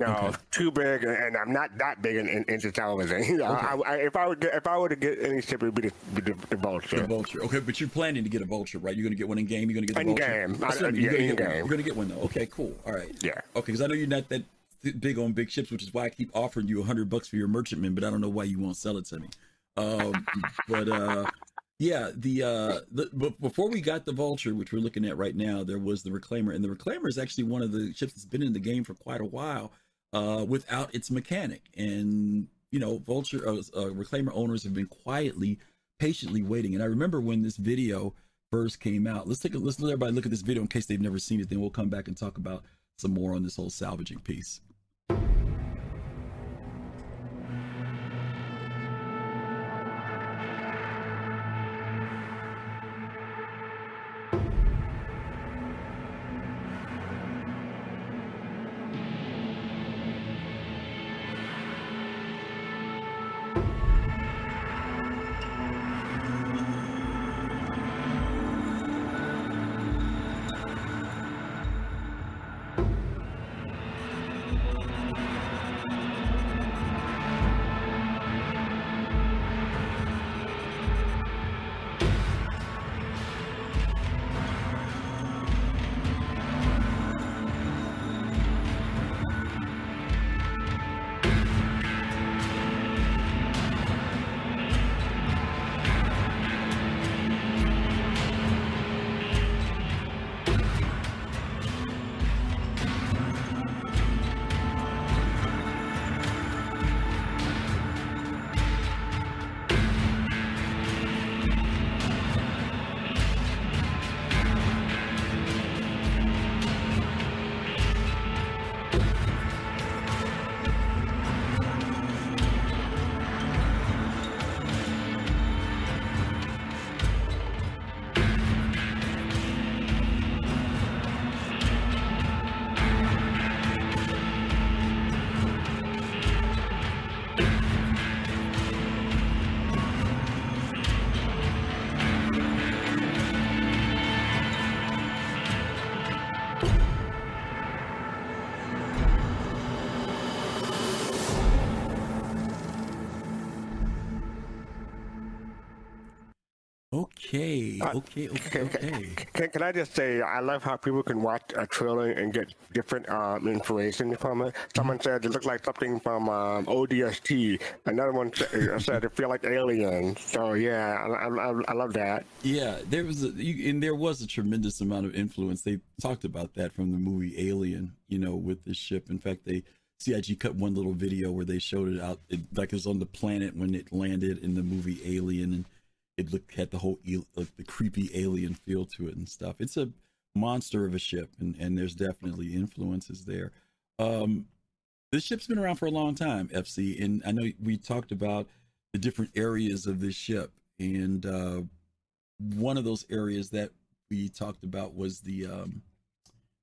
No, Okay. too big, and I'm not that big in, in, into television. You know, I, I, if I would get, if I were to get any ship, it would be the, the, the vulture. The vulture. Okay, but you're planning to get a vulture, right? You're gonna get one in game. You're gonna get the In vulture. game. I- what I mean. You're yeah, gonna get one. game. You're gonna get one though. Okay, cool. All right. Yeah. Okay, because I know you're not that th- big on big ships, which is why I keep offering you a hundred bucks for your merchantman, but I don't know why you won't sell it to me. Um, but uh, yeah, the uh, the but before we got the vulture, which we're looking at right now, there was the reclaimer, and the reclaimer is actually one of the ships that's been in the game for quite a while, uh, without its mechanic, and you know, vulture uh, uh, reclaimer owners have been quietly, patiently waiting. And I remember when this video first came out. Let's take a let's let everybody look at this video in case they've never seen it. Then we'll come back and talk about some more on this whole salvaging piece. Okay, Uh, okay, okay, okay. Can, can I just say, I love how people can watch a trailer and get different um, information from it. Someone said it looked like something from um, ODST. Another one said it feel like Alien. So yeah, I, I, I love that. Yeah, there was a you, and there was a tremendous amount of influence. They talked about that from the movie Alien, you know, with the ship. In fact, they CIG cut one little video where they showed it out, it, like it was on the planet when it landed in the movie Alien, and it looked had the whole like the creepy alien feel to it and stuff. It's a monster of a ship, and and there's definitely influences there. Um, this ship's been around for a long time, FC, and I know we talked about the different areas of this ship, and uh, one of those areas that we talked about was the um,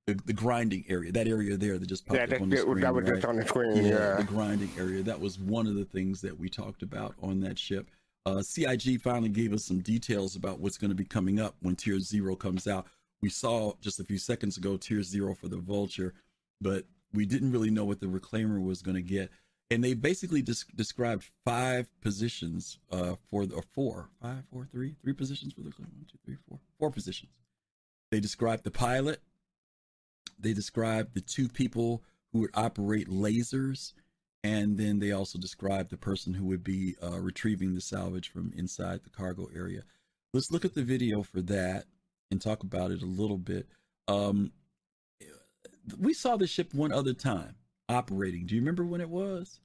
the, the grinding area. That area there that just popped Yeah, up that, on the that, screen. that was right? just on the screen. yeah, Yeah. the grinding area. That was one of the things that we talked about on that ship. Uh, CIG finally gave us some details about what's going to be coming up when Tier Zero comes out. We saw just a few seconds ago Tier Zero for the Vulture, but we didn't really know what the Reclaimer was going to get. And they basically des- described five positions uh, for the or four, five, four, three, three positions for the Reclaimer. One, two, three, four, four positions. They described the pilot. They described the two people who would operate lasers, and then they also described the person who would be uh, retrieving the salvage from inside the cargo area. Let's look at the video for that and talk about it a little bit. Um, we saw the ship one other time operating. Do you remember when it was?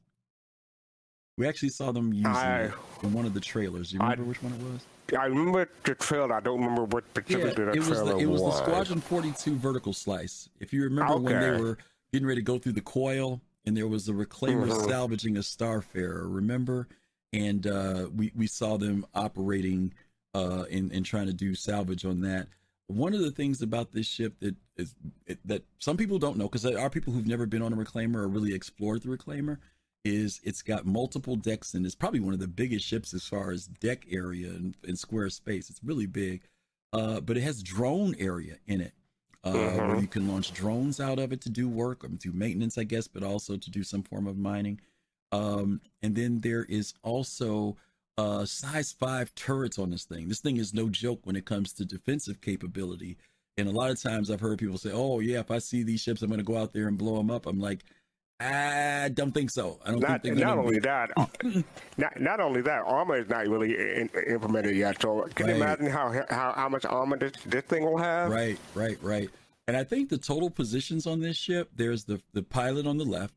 We actually saw them using I- it in one of the trailers. Do you I- remember which one it was? I remember the trailer. I don't remember what specifically the it was trailer the, it was the Squadron 42 vertical slice. If you remember when they were getting ready to go through the coil and there was the reclaimer Mhm. salvaging a Starfarer, remember? And uh, we we saw them operating uh, and and trying to do salvage on that. One of the things about this ship that is it, that some people don't know because there are people who've never been on a reclaimer or really explored the reclaimer is it's got multiple decks and it's probably one of the biggest ships as far as deck area and, and square space. It's really big, uh, but it has drone area in it uh, where Mhm. you can launch drones out of it to do work or do maintenance, I guess, but also to do some form of mining. Um, and then there is also uh, size five turrets on this thing. This thing is no joke when it comes to defensive capability. And a lot of times I've heard people say, "Oh yeah, if I see these ships, I'm going to go out there and blow them up." I'm like, I don't think so. I don't Not, think not only that, uh, not, not only that, armor is not really in, implemented yet. So can you imagine how, how how much armor this, this thing will have? Right, right, right. And I think the total positions on this ship, there's the the pilot on the left,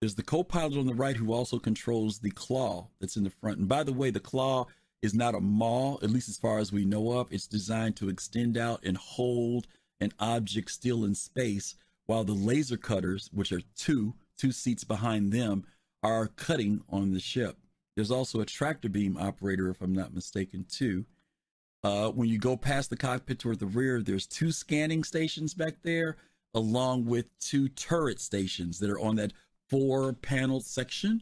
there's the co-pilot on the right who also controls the claw that's in the front. And by the way, the claw is not a maw, at least as far as we know of. It's designed to extend out and hold an object still in space, while the laser cutters, which are two, two seats behind them, are cutting on the ship. There's also a tractor beam operator, if I'm not mistaken, too. Uh, when you go past the cockpit toward the rear, there's two scanning stations back there, along with two turret stations that are on that four panel section.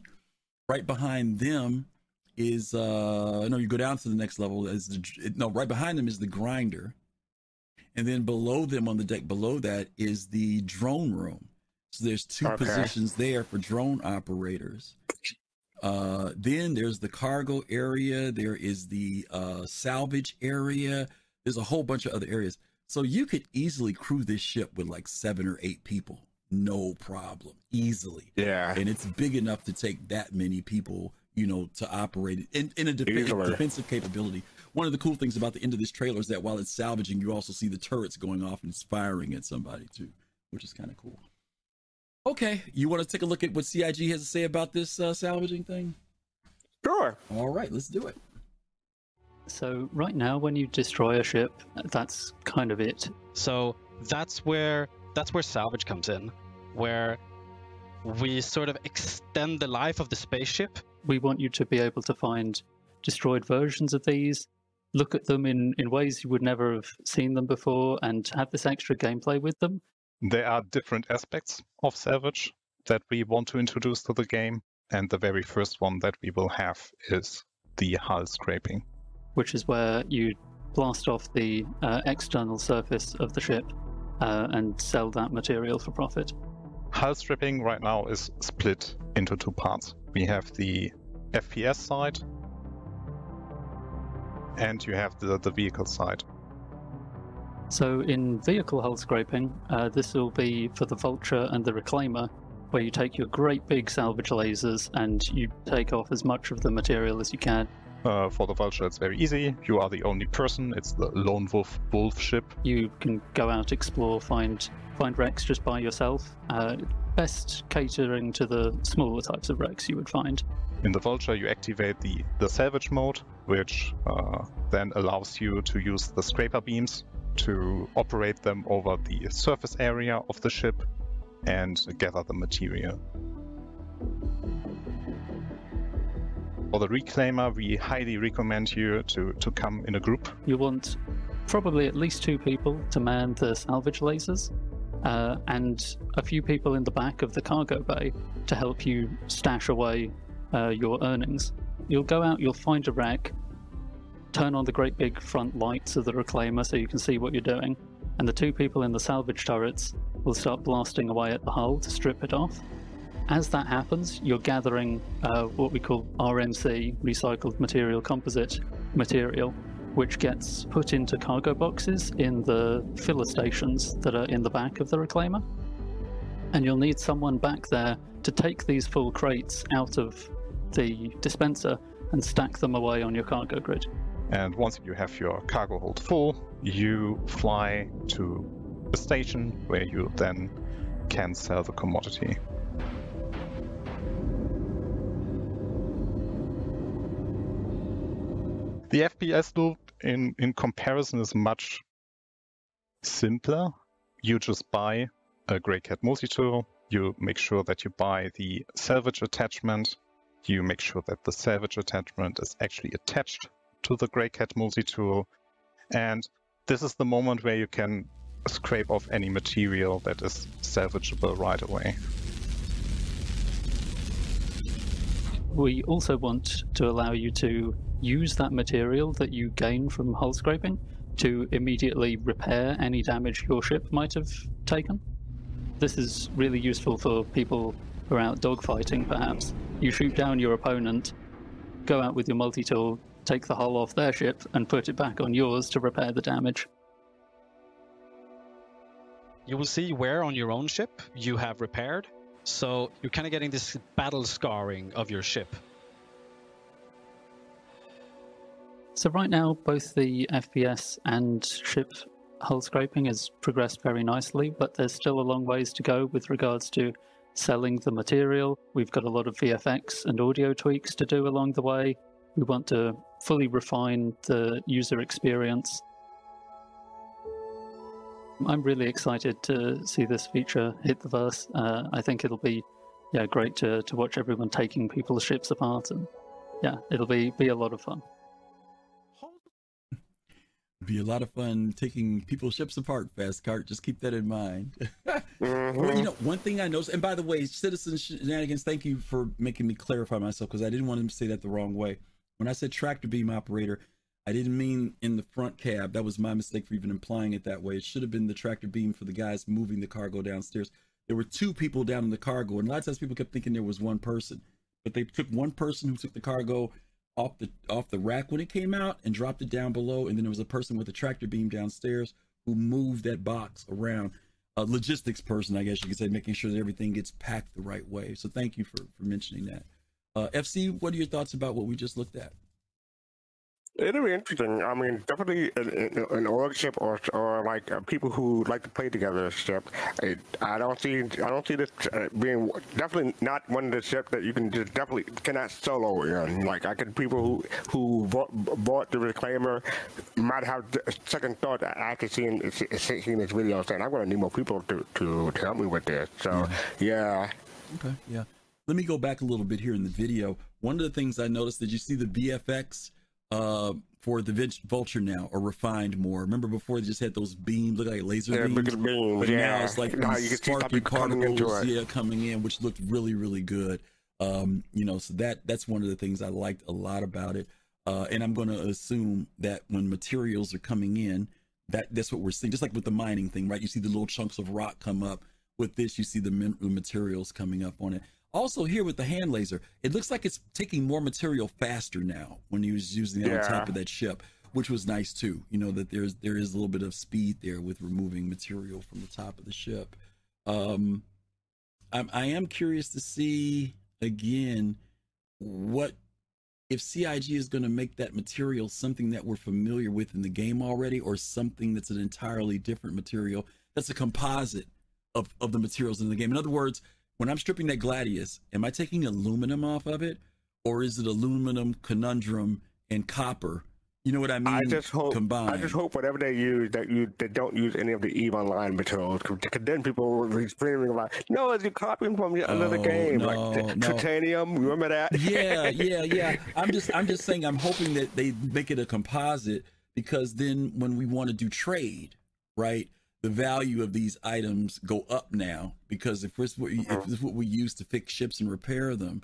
Right behind them is uh no, you go down to the next level is the no, right behind them is the grinder. And then below them on the deck below that is the drone room. So there's two Okay. positions there for drone operators. Uh, then there's the cargo area. There is the uh, salvage area. There's a whole bunch of other areas. So you could easily crew this ship with like seven or eight people, no problem, easily. Yeah. And it's big enough to take that many people, you know, to operate it in, in a def- defensive capability. One of the cool things about the end of this trailer is that while it's salvaging, you also see the turrets going off and it's firing at somebody too, which is kind of cool. Okay, you want to take a look at what CIG has to say about this uh, salvaging thing? Sure. All right, let's do it. So right now, when you destroy a ship, that's kind of it. So that's where that's where salvage comes in, where we sort of extend the life of the spaceship. We want you to be able to find destroyed versions of these, look at them in, in ways you would never have seen them before, and have this extra gameplay with them. There are different aspects of salvage that we want to introduce to the game, and the very first one that we will have is the hull scraping. which is where you blast off the uh, external surface of the ship uh, and sell that material for profit. Hull stripping right now is split into two parts. We have the FPS side, and you have the, the vehicle side. So in vehicle hull scraping, uh, this will be for the Vulture and the Reclaimer, where you take your great big salvage lasers and you take off as much of the material as you can. Uh, for the Vulture, it's very easy. You are the only person. It's the lone wolf wolf ship. You can go out, explore, find find wrecks just by yourself. Uh, best catering to the smaller types of wrecks you would find. In the Vulture, you activate the, the salvage mode, which uh, then allows you to use the scraper beams to operate them over the surface area of the ship and gather the material. For the Reclaimer, we highly recommend you to, to come in a group. You want probably at least two people to man the salvage lasers, uh, and a few people in the back of the cargo bay to help you stash away uh, your earnings. You'll go out, you'll find a wreck, turn on the great big front lights of the reclaimer so you can see what you're doing, and the two people in the salvage turrets will start blasting away at the hull to strip it off. As that happens, you're gathering uh, what we call RMC, recycled material composite material, which gets put into cargo boxes in the filler stations that are in the back of the reclaimer. And you'll need someone back there to take these full crates out of the dispenser and stack them away on your cargo grid. And once you have your cargo hold full, you fly to the station where you then can sell the commodity. The FPS loop in, in comparison is much simpler. You just buy a Grey Cat multi-tool, you make sure that you buy the salvage attachment, you make sure that the salvage attachment is actually attached to the Grey Cat multi-tool, and this is the moment where you can scrape off any material that is salvageable right away. We also want to allow you to use that material that you gain from hull scraping to immediately repair any damage your ship might have taken. This is really useful for people who are out dogfighting, perhaps. You shoot down your opponent, go out with your multi tool, take the hull off their ship, and put it back on yours to repair the damage. You will see where on your own ship you have repaired. So you're kind of getting this battle scarring of your ship. So right now, both the FPS and ship hull scraping has progressed very nicely, but there's still a long ways to go with regards to selling the material. We've got a lot of VFX and audio tweaks to do along the way. We want to fully refine the user experience. I'm really excited to see this feature hit the verse. Uh, I think it'll be yeah great to, to watch everyone taking people's ships apart and yeah it'll be be a lot of fun It'll be a lot of fun taking people's ships apart, Fast Cart. Just keep that in mind. Mm-hmm. Well, you know, one thing I noticed, and by the way, Citizen Shenanigans, thank you for making me clarify myself because I didn't want him to say that the wrong way. When I said tractor beam operator, I didn't mean in the front cab. That was my mistake for even implying it that way. It should have been the tractor beam for the guys moving the cargo downstairs. There were two people down in the cargo, and a lot of times people kept thinking there was one person. But they took one person who took the cargo off the off the rack when it came out and dropped it down below, and then there was a person with a tractor beam downstairs who moved that box around. A logistics person, I guess you could say, making sure that everything gets packed the right way. So thank you for for mentioning that. Uh, FC, what are your thoughts about what we just looked at? It'll be interesting. I mean, definitely an, an org ship or or like uh, people who like to play together ship. It, I don't see I don't see this uh, being definitely not one of the ships that you can just definitely cannot solo in. Like I could people who who bought, bought the reclaimer might have second thought after seeing seeing this video saying I'm going to need more people to, to, to help me with this. So yeah. Okay. Yeah. Let me go back a little bit here in the video. One of the things I noticed, did you see the VFX? uh, for the vulture now are refined more. Remember before they just had those beams, look like laser yeah, beams, beams but yeah. now it's like now you sparky particles, coming yeah, coming in, which looked really, really good. Um, you know, so that that's one of the things I liked a lot about it. Uh, and I'm going to assume that when materials are coming in, that that's what we're seeing. Just like with the mining thing, right? You see the little chunks of rock come up. With this, you see the materials coming up on it. Also, here with the hand laser, it looks like it's taking more material faster now when he was using it yeah. on top of that ship. which was nice too. You know that there's there is a little bit of speed there with removing material from the top of the ship. Um, I'm, I am curious to see again what if CIG is going to make that material something that we're familiar with in the game already, or something that's an entirely different material that's a composite of, of the materials in the game. In other words, when I'm stripping that Gladius, am I taking aluminum off of it, or is it aluminum, corundum, and copper? You know what I mean? I just hope. combined. I just hope whatever they use that you they don't use any of the Eve Online materials. Because then people will be screaming oh, like, "No, it's you copying from the another Oh, game, no, like no. titanium." Remember that? yeah, yeah, yeah. I'm just I'm just saying I'm hoping that they make it a composite because then when we want to do trade, right? The value of these items go up now because if this if this is what we use to fix ships and repair them,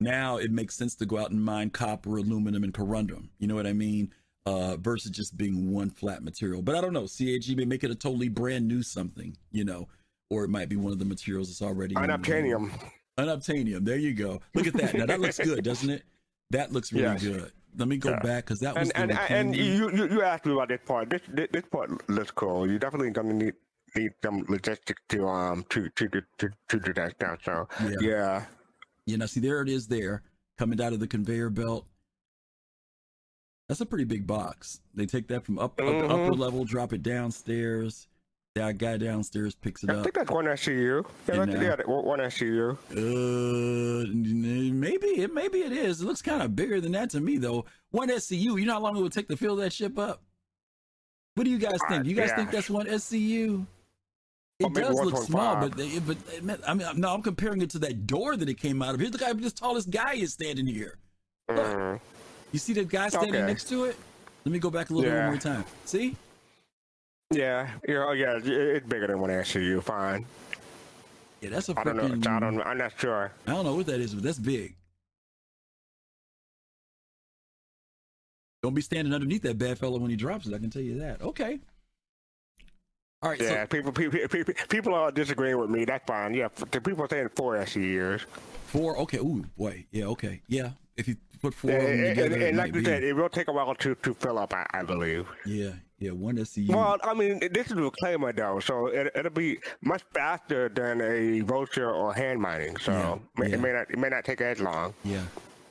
now it makes sense to go out and mine copper, aluminum, and corundum. You know what I mean? Uh, versus just being one flat material. But I don't know. CIG may make it a totally brand new something, you know, or it might be one of the materials that's already Unobtainium. Unobtainium. There you go. Look at that. Now that looks good, doesn't it? That looks really Yes. good. Let me go Yeah. back because that was And and, and you, you you asked me about this part. This this, this part looks cool. You're definitely gonna need need some logistics to um to to to to, to do that stuff. So Yeah. yeah. Yeah, now see there it is there, coming out of the conveyor belt. That's a pretty big box. They take that from up, up the upper level, drop it downstairs. That guy downstairs picks it I up. I think that's one SCU. Yeah, And, that's, uh, yeah, that- one SCU. Uh, maybe it maybe it is. It looks kind of bigger than that to me though. One SCU. You know how long it would take to fill that ship up? What do you guys think? You guys yeah. think that's one SCU? It does look small, but they, but I mean, no, I'm comparing it to that door that it came out of. Here's the guy, this tallest guy is standing here. Mm. You see the guy standing Okay. next to it? Let me go back a little bit Yeah. one more time. See? Yeah, yeah, oh, yeah. It's bigger than one SCU. Fine. Yeah, that's a I don't know. I don't. I'm not sure. I don't know what that is, but that's big. Don't be standing underneath that bad fella when he drops it. I can tell you that. Okay. All right. Yeah, people, people, people, people are disagreeing with me. That's fine. Yeah, the people are saying four SCUs. So four. Okay. Ooh, boy. Yeah. Okay. Yeah. If you put four of them and, together, and, like you said, it will take a while to, to fill up. I, I believe. yeah. Yeah. One SCU. Well, I mean, this is a reclaimer though, so it, it'll be much faster than a vulture or hand mining. So Yeah, may- yeah. it may not it may not take as long. Yeah.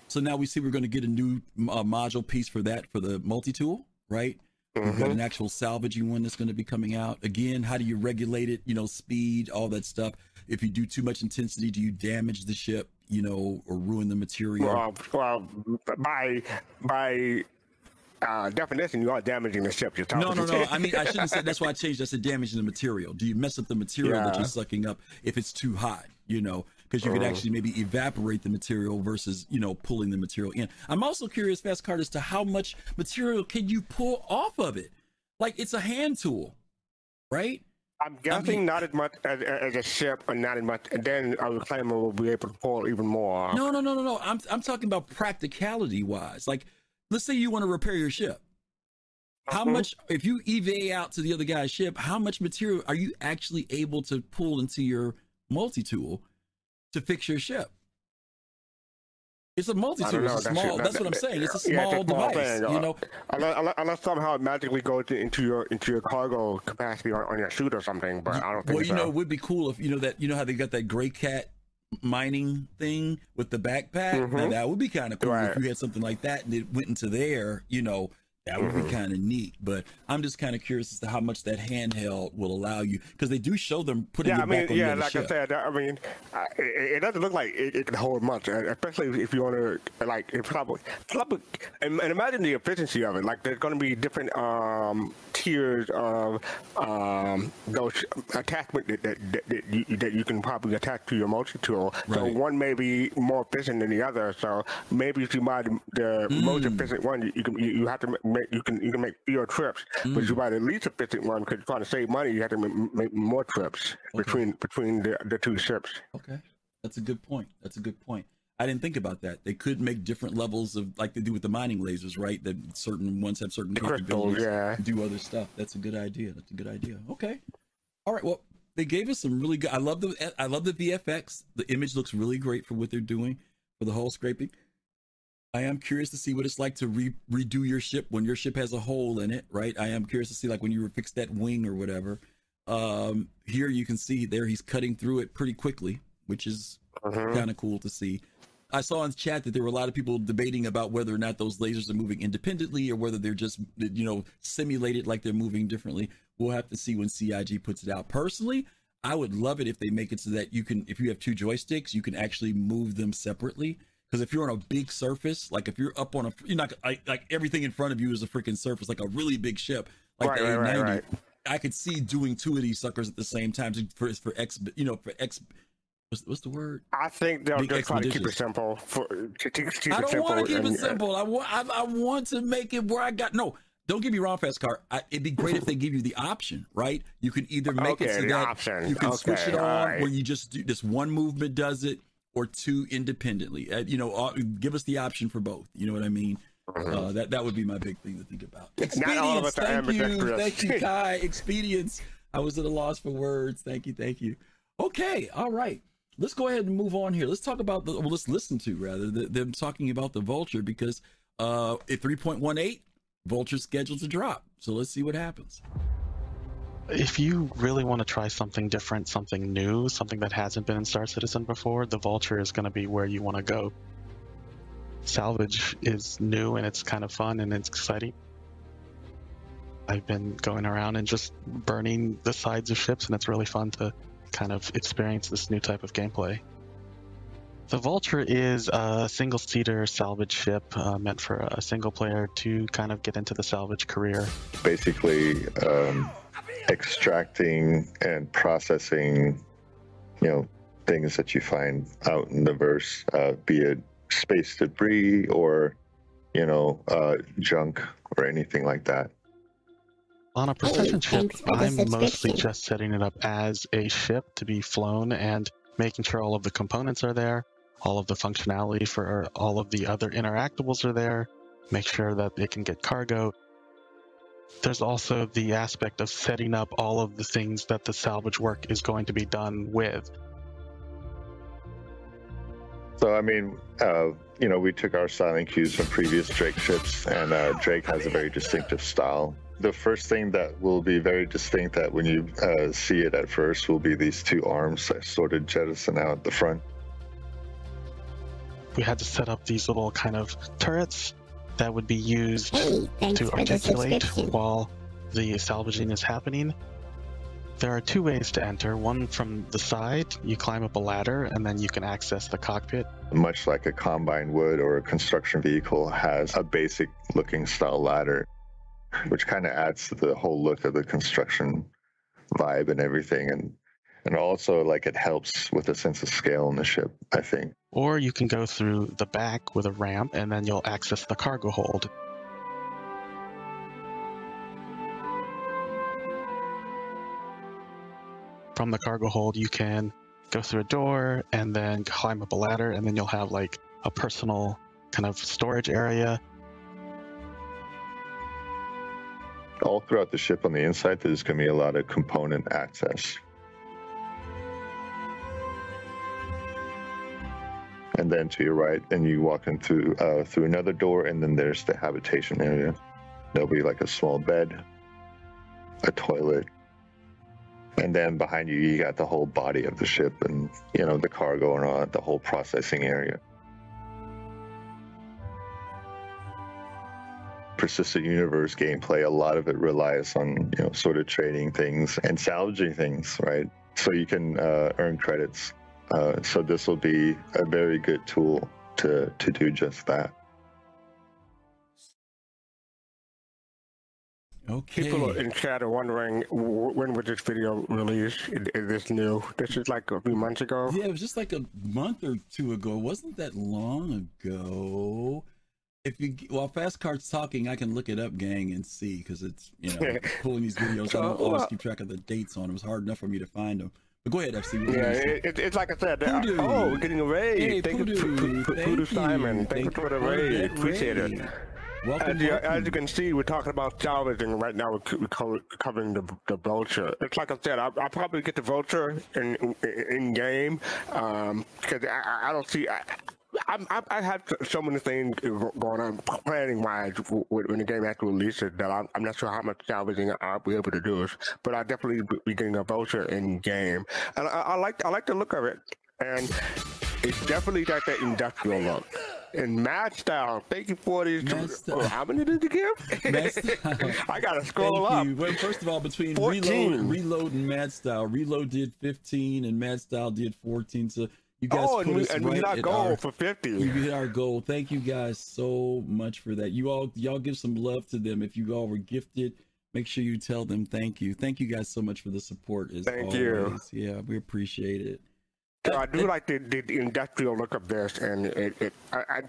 So now we see we're going to get a new uh, module piece for that for the multi tool, right? We've got Mhm. an actual salvaging one that's going to be coming out. Again, how do you regulate it? You know, speed, all that stuff. If you do too much intensity, do you damage the ship? You know, or ruin the material? Well, well, by by uh, definition, you are damaging the ship. You're talking. No, no, no. I mean, I shouldn't say. That's why I changed. I said damaging the material. Do you mess up the material that you're sucking up if it's too hot? You know, because you could Mhm. actually maybe evaporate the material versus you know pulling the material in. I'm also curious, Fast Card, as to how much material can you pull off of it? Like it's a hand tool, right? I'm guessing not as much as, as a ship, or not as much. And then a reclaimer will be able to pull even more. No, no, no, no, no. I'm I'm talking about practicality wise. Like, let's say you want to repair your ship. How Mhm. much, if you EVA out to the other guy's ship, how much material are you actually able to pull into your multi tool to fix your ship? It's a multi I tool. don't know. It's a small. that- That's what I'm saying. It's a yeah, small device. thing. You Uh, know, unless, unless, unless somehow it magically goes into your into your cargo capacity on, on your suit or something. But I don't think well, you so. know, it would be cool if you know that you know how they got that gray cat mining thing with the backpack. Now Mhm. that would be kind of cool Right. if you had something like that and it went into there. You know, that would Mhm. be kind of neat. But I'm just kind of curious as to how much that handheld will allow you because they do show them putting yeah, I mean, back on yeah, like ship. I said, I mean, uh, it, it doesn't look like it, it can hold much, uh, especially if you want to, like, it probably, probably, and, and imagine the efficiency of it. Like, there's going to be different um, tiers of um, those attachment that, that, that, that, you, that you can probably attach to your multi tool. So one may be more efficient than the other. So maybe if you buy the, the most Mm. efficient one, you, you can you, you have to make you can you can make fewer trips. But you mm. buy the least efficient one because you're trying to save money, you have to make, make more trips Okay. between between the, the two ships. Okay, that's a good point. That's a good point. I didn't think about that. They could make different levels of like they do with the mining lasers, right? That certain ones have certain crystals, capabilities yeah. to do other stuff. That's a good idea. That's a good idea. Okay. All right. Well, they gave us some really good. I love the I love the VFX. The image looks really great for what they're doing for the hull scraping. I am curious to see what it's like to re- redo your ship when your ship has a hole in it, right? I am curious to see like when you fix that wing or whatever. Um, here you can see there he's cutting through it pretty quickly, which is Mhm. kind of cool to see. I saw in chat that there were a lot of people debating about whether or not those lasers are moving independently or whether they're just you know simulated like they're moving differently. We'll have to see when CIG puts it out. Personally, I would love it if they make it so that you can, if you have two joysticks, you can actually move them separately. Because if you're on a big surface, like if you're up on a, you're not like, like everything in front of you is a freaking surface, like a really big ship, like Right, the right, right, 890. right. right, I could see doing two of these suckers at the same time for for X, you know, for X. What's, what's the word? I think they'll just try to keep it simple. For to, to I don't want to keep it uh, simple. I want I, I want to make it where I got no. Don't get me wrong, fast car. I, it'd be great if they give you the option, right? You can either make it so that option. you can switch it on where you just do this one movement does it, or two independently. Uh, you know, uh, give us the option for both. You know what I mean? Uh, that that would be my big thing to think about. Not all of Expedience. Thank you, thank you, Kai. Expedience. I was at a loss for words. Thank you, thank you. Okay, all right. Let's go ahead and move on here. Let's talk about the. Well, let's listen to rather the, them talking about the vulture because uh, at three point one eight, vulture scheduled to drop. So let's see what happens. If you really want to try something different, something new, something that hasn't been in Star Citizen before, the Vulture is going to be where you want to go. Salvage is new and it's kind of fun and it's exciting. I've been going around and just burning the sides of ships, and it's really fun to kind of experience this new type of gameplay. The Vulture is a single seater salvage ship uh, meant for a single player to kind of get into the salvage career. basically um, extracting and processing, you know, things that you find out in the verse, uh, be it space debris or, you know, uh, junk or anything like that. On a precision ship, thanks I'm mostly subscription. just setting it up as a ship to be flown and making sure all of the components are there, all of the functionality for all of the other interactables are there, make sure that it can get cargo. There's also the aspect of setting up all of the things that the salvage work is going to be done with. So, I mean, uh, you know, we took our styling cues from previous Drake ships, and uh, Drake has a very distinctive style. The first thing that will be very distinct that when you uh, see it at first will be these two arms that sort of jettison out at the front. We had to set up these little kind of turrets that would be used Hey, to for the articulate while the salvaging is happening. There are two ways to enter. One from the side, you climb up a ladder and then you can access the cockpit. much like a combine would or a construction vehicle has a basic looking style ladder which kind of adds to the whole look of the construction vibe and everything and and also like it helps with a sense of scale in the ship i think Or you can go through the back with a ramp and then you'll access the cargo hold. From the cargo hold, you can go through a door and then climb up a ladder, and then you'll have like a personal kind of storage area. all throughout the ship on the inside there's going to be a lot of component access and then to your right and you walk into uh, through another door and then there's the habitation area. There'll be like a small bed a toilet and then behind you you got the whole body of the ship and you know the cargo and all the whole processing area. Persistent universe gameplay a lot of it relies on you know sort of trading things and salvaging things right? So you can uh, earn credits uh, so this will be a very good tool to to do just that Okay. People in chat are wondering when was this video released? Is is this new? This is like a few months ago. Yeah, it was just like a month or two ago. It wasn't that long ago. If you well, fast cards talking, I can look it up, gang, and see because it's you know pulling these videos. I don't always uh, keep track of the dates on them. It's hard enough for me to find them. But go ahead, FC. Yeah, you it, it, it's like I said. Poodoo. oh, we're getting a raid. Hey, thank you, Poodoo. Poodoo, Thank Poodoo you. Simon. Thank, Thank you for the you raid. Appreciate raid. it. Welcome, as, you, welcome. as you can see, we're talking about salvaging right now. We're, co- covering the, the vulture. It's like I said, I, I'll probably get the vulture in in, in game um, because I, I- I don't see. I, I, I, I have so many things going on planning wise when the game actually releases that I'm, I'm not sure how much salvaging I'll be able to do. But I definitely be getting a vulture in game, and I, I like I like the look of it, and it's definitely got that industrial look. And Mad Style, thank you for these. Two, oh, how many did you give? I gotta scroll Thank up. you. Well, first of all, between 14. reload, reload, and Mad Style, reload did 15 and Mad Style did 14. So you guys Oh, and we- and we right hit our goal our- for 50. We hit our goal. Thank you guys so much for that. You all, y'all give some love to them. If you all were gifted, make sure you tell them thank you. Thank you guys so much for the support. As Thank always. you. Yeah, we appreciate it. So I do like the, the, industrial look of this, and it, it I, I,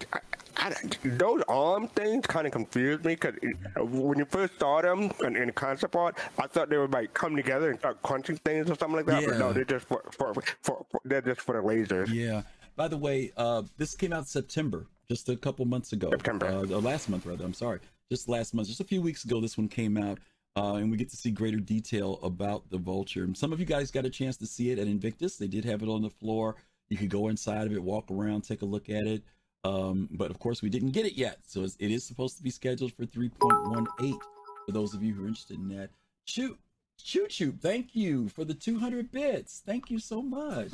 I, those arm things kind of confused me because when you first saw them in, in concept art, I thought they would like come together and start crunching things or something like that. But no, they're just for, for, for, for they're just for the lasers. Yeah. By the way, uh, this came out in September, just a couple months ago. September. Uh, last month, rather. I'm sorry. Just last month, just a few weeks ago, this one came out. Uh, and we get to see greater detail about the vulture. And some of you guys got a chance to see it at Invictus. They did have it on the floor. You could go inside of it, walk around, take a look at it. Um, but of course, we didn't get it yet. So it's, it is supposed to be scheduled for 3.18 for those of you who are interested in that. Shoot. Choo Choo, thank you for the 200 bits. Thank you so much.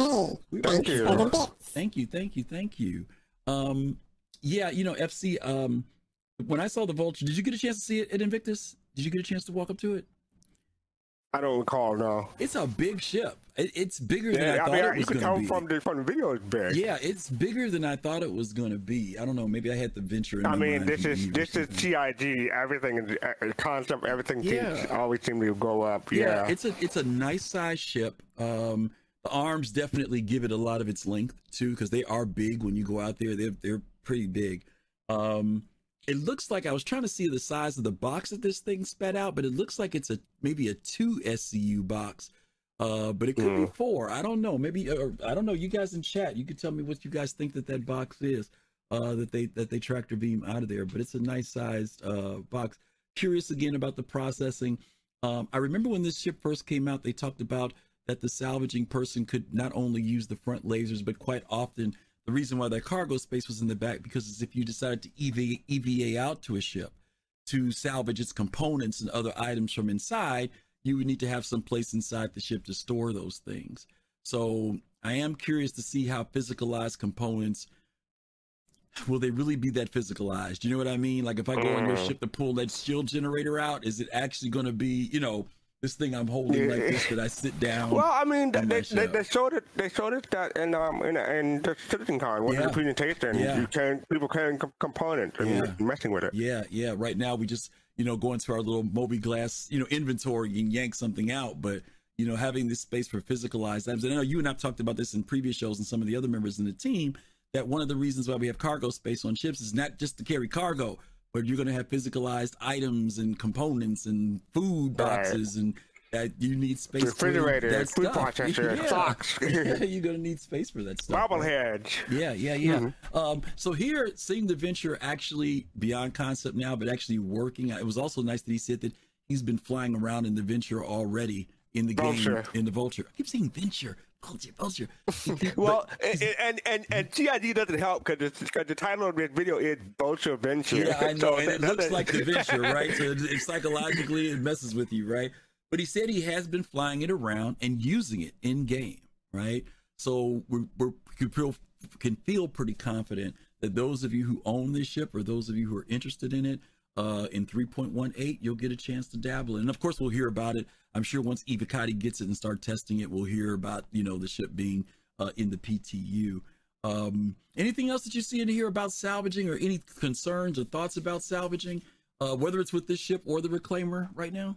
We thank you. Thank you, thank you, thank you. Um, yeah, you know, FC. Um, when I saw the Vulture, did you get a chance to see it at Invictus? Did you get a chance to walk up to it? I don't recall. No. It's a big ship. It, it's bigger than I Yeah, I thought mean, it was going to be. from the from the video it's big. Yeah, it's bigger than I thought it was going to be. I don't know. Maybe I had the venture. In I mean, this is this is CIG. Everything is uh, concept. Everything seems, Yeah. always seem to go up. Yeah. it's a it's a nice size ship. Um, the arms definitely give it a lot of its length too, because they are big. When you go out there, they're they're pretty big. Um, it looks like I was trying to see the size of the box that this thing spat out, but it looks like it's a maybe a two SCU box. Uh, but it could be four. I don't know. Maybe or, I don't know. You guys in chat, you could tell me what you guys think that that box is. Uh, that they that they tractor beam out of there, but it's a nice sized uh box. Curious again about the processing. Um, I remember when this ship first came out, they talked about that the salvaging person could not only use the front lasers, but quite often the reason why that cargo space was in the back because if you decided to EVA, EVA out to a ship to salvage its components and other items from inside, you would need to have some place inside the ship to store those things. So I am curious to see how physicalized components will they really be that physicalized? You know what I mean? Like if I go on your Mm. ship to pull that shield generator out, is it actually going to be, you know, this thing I'm holding like this that I sit down? Well, I mean, they, they, they showed it. They showed us that in um in, in the Citizen with Yeah. the presentation. Yeah. You can people carrying com- components and Yeah. messing with it. Yeah, yeah. Right now we just, you know, go into our little mobiGlas, you know, inventory and yank something out. But, you know, having this space for physicalized items. And I know you and I've talked about this in previous shows and some of the other members in the team, that one of the reasons why we have cargo space on ships is not just to carry cargo, but you're going to have physicalized items and components and food Right. boxes and that you need space Refrigerator, for that food processor, socks. yeah, you're going to need space for that stuff. right? Yeah, yeah, yeah. Mm-hmm. Um, so here, seeing the venture actually beyond concept now, but actually working. It was also nice that he said that he's been flying around in the venture already in the Vulture. game in the vulture. I keep saying venture, vulture, vulture. Well, and and and, and CIG doesn't help because the title of this video is Vulture Venture. Yeah, I know, So and it looks like the venture, right? So it, it psychologically it messes with you, right? But he said he has been flying it around and using it in game, right? So we're, we're can feel, can feel pretty confident that those of you who own this ship or those of you who are interested in it, uh, in 3.18, you'll get a chance to dabble in. And of course, we'll hear about it. I'm sure once Evocati gets it and start testing it, we'll hear about you know the ship being uh, in the PTU. Um, anything else that you see in here about salvaging, or any concerns or thoughts about salvaging, uh, whether it's with this ship or the Reclaimer right now?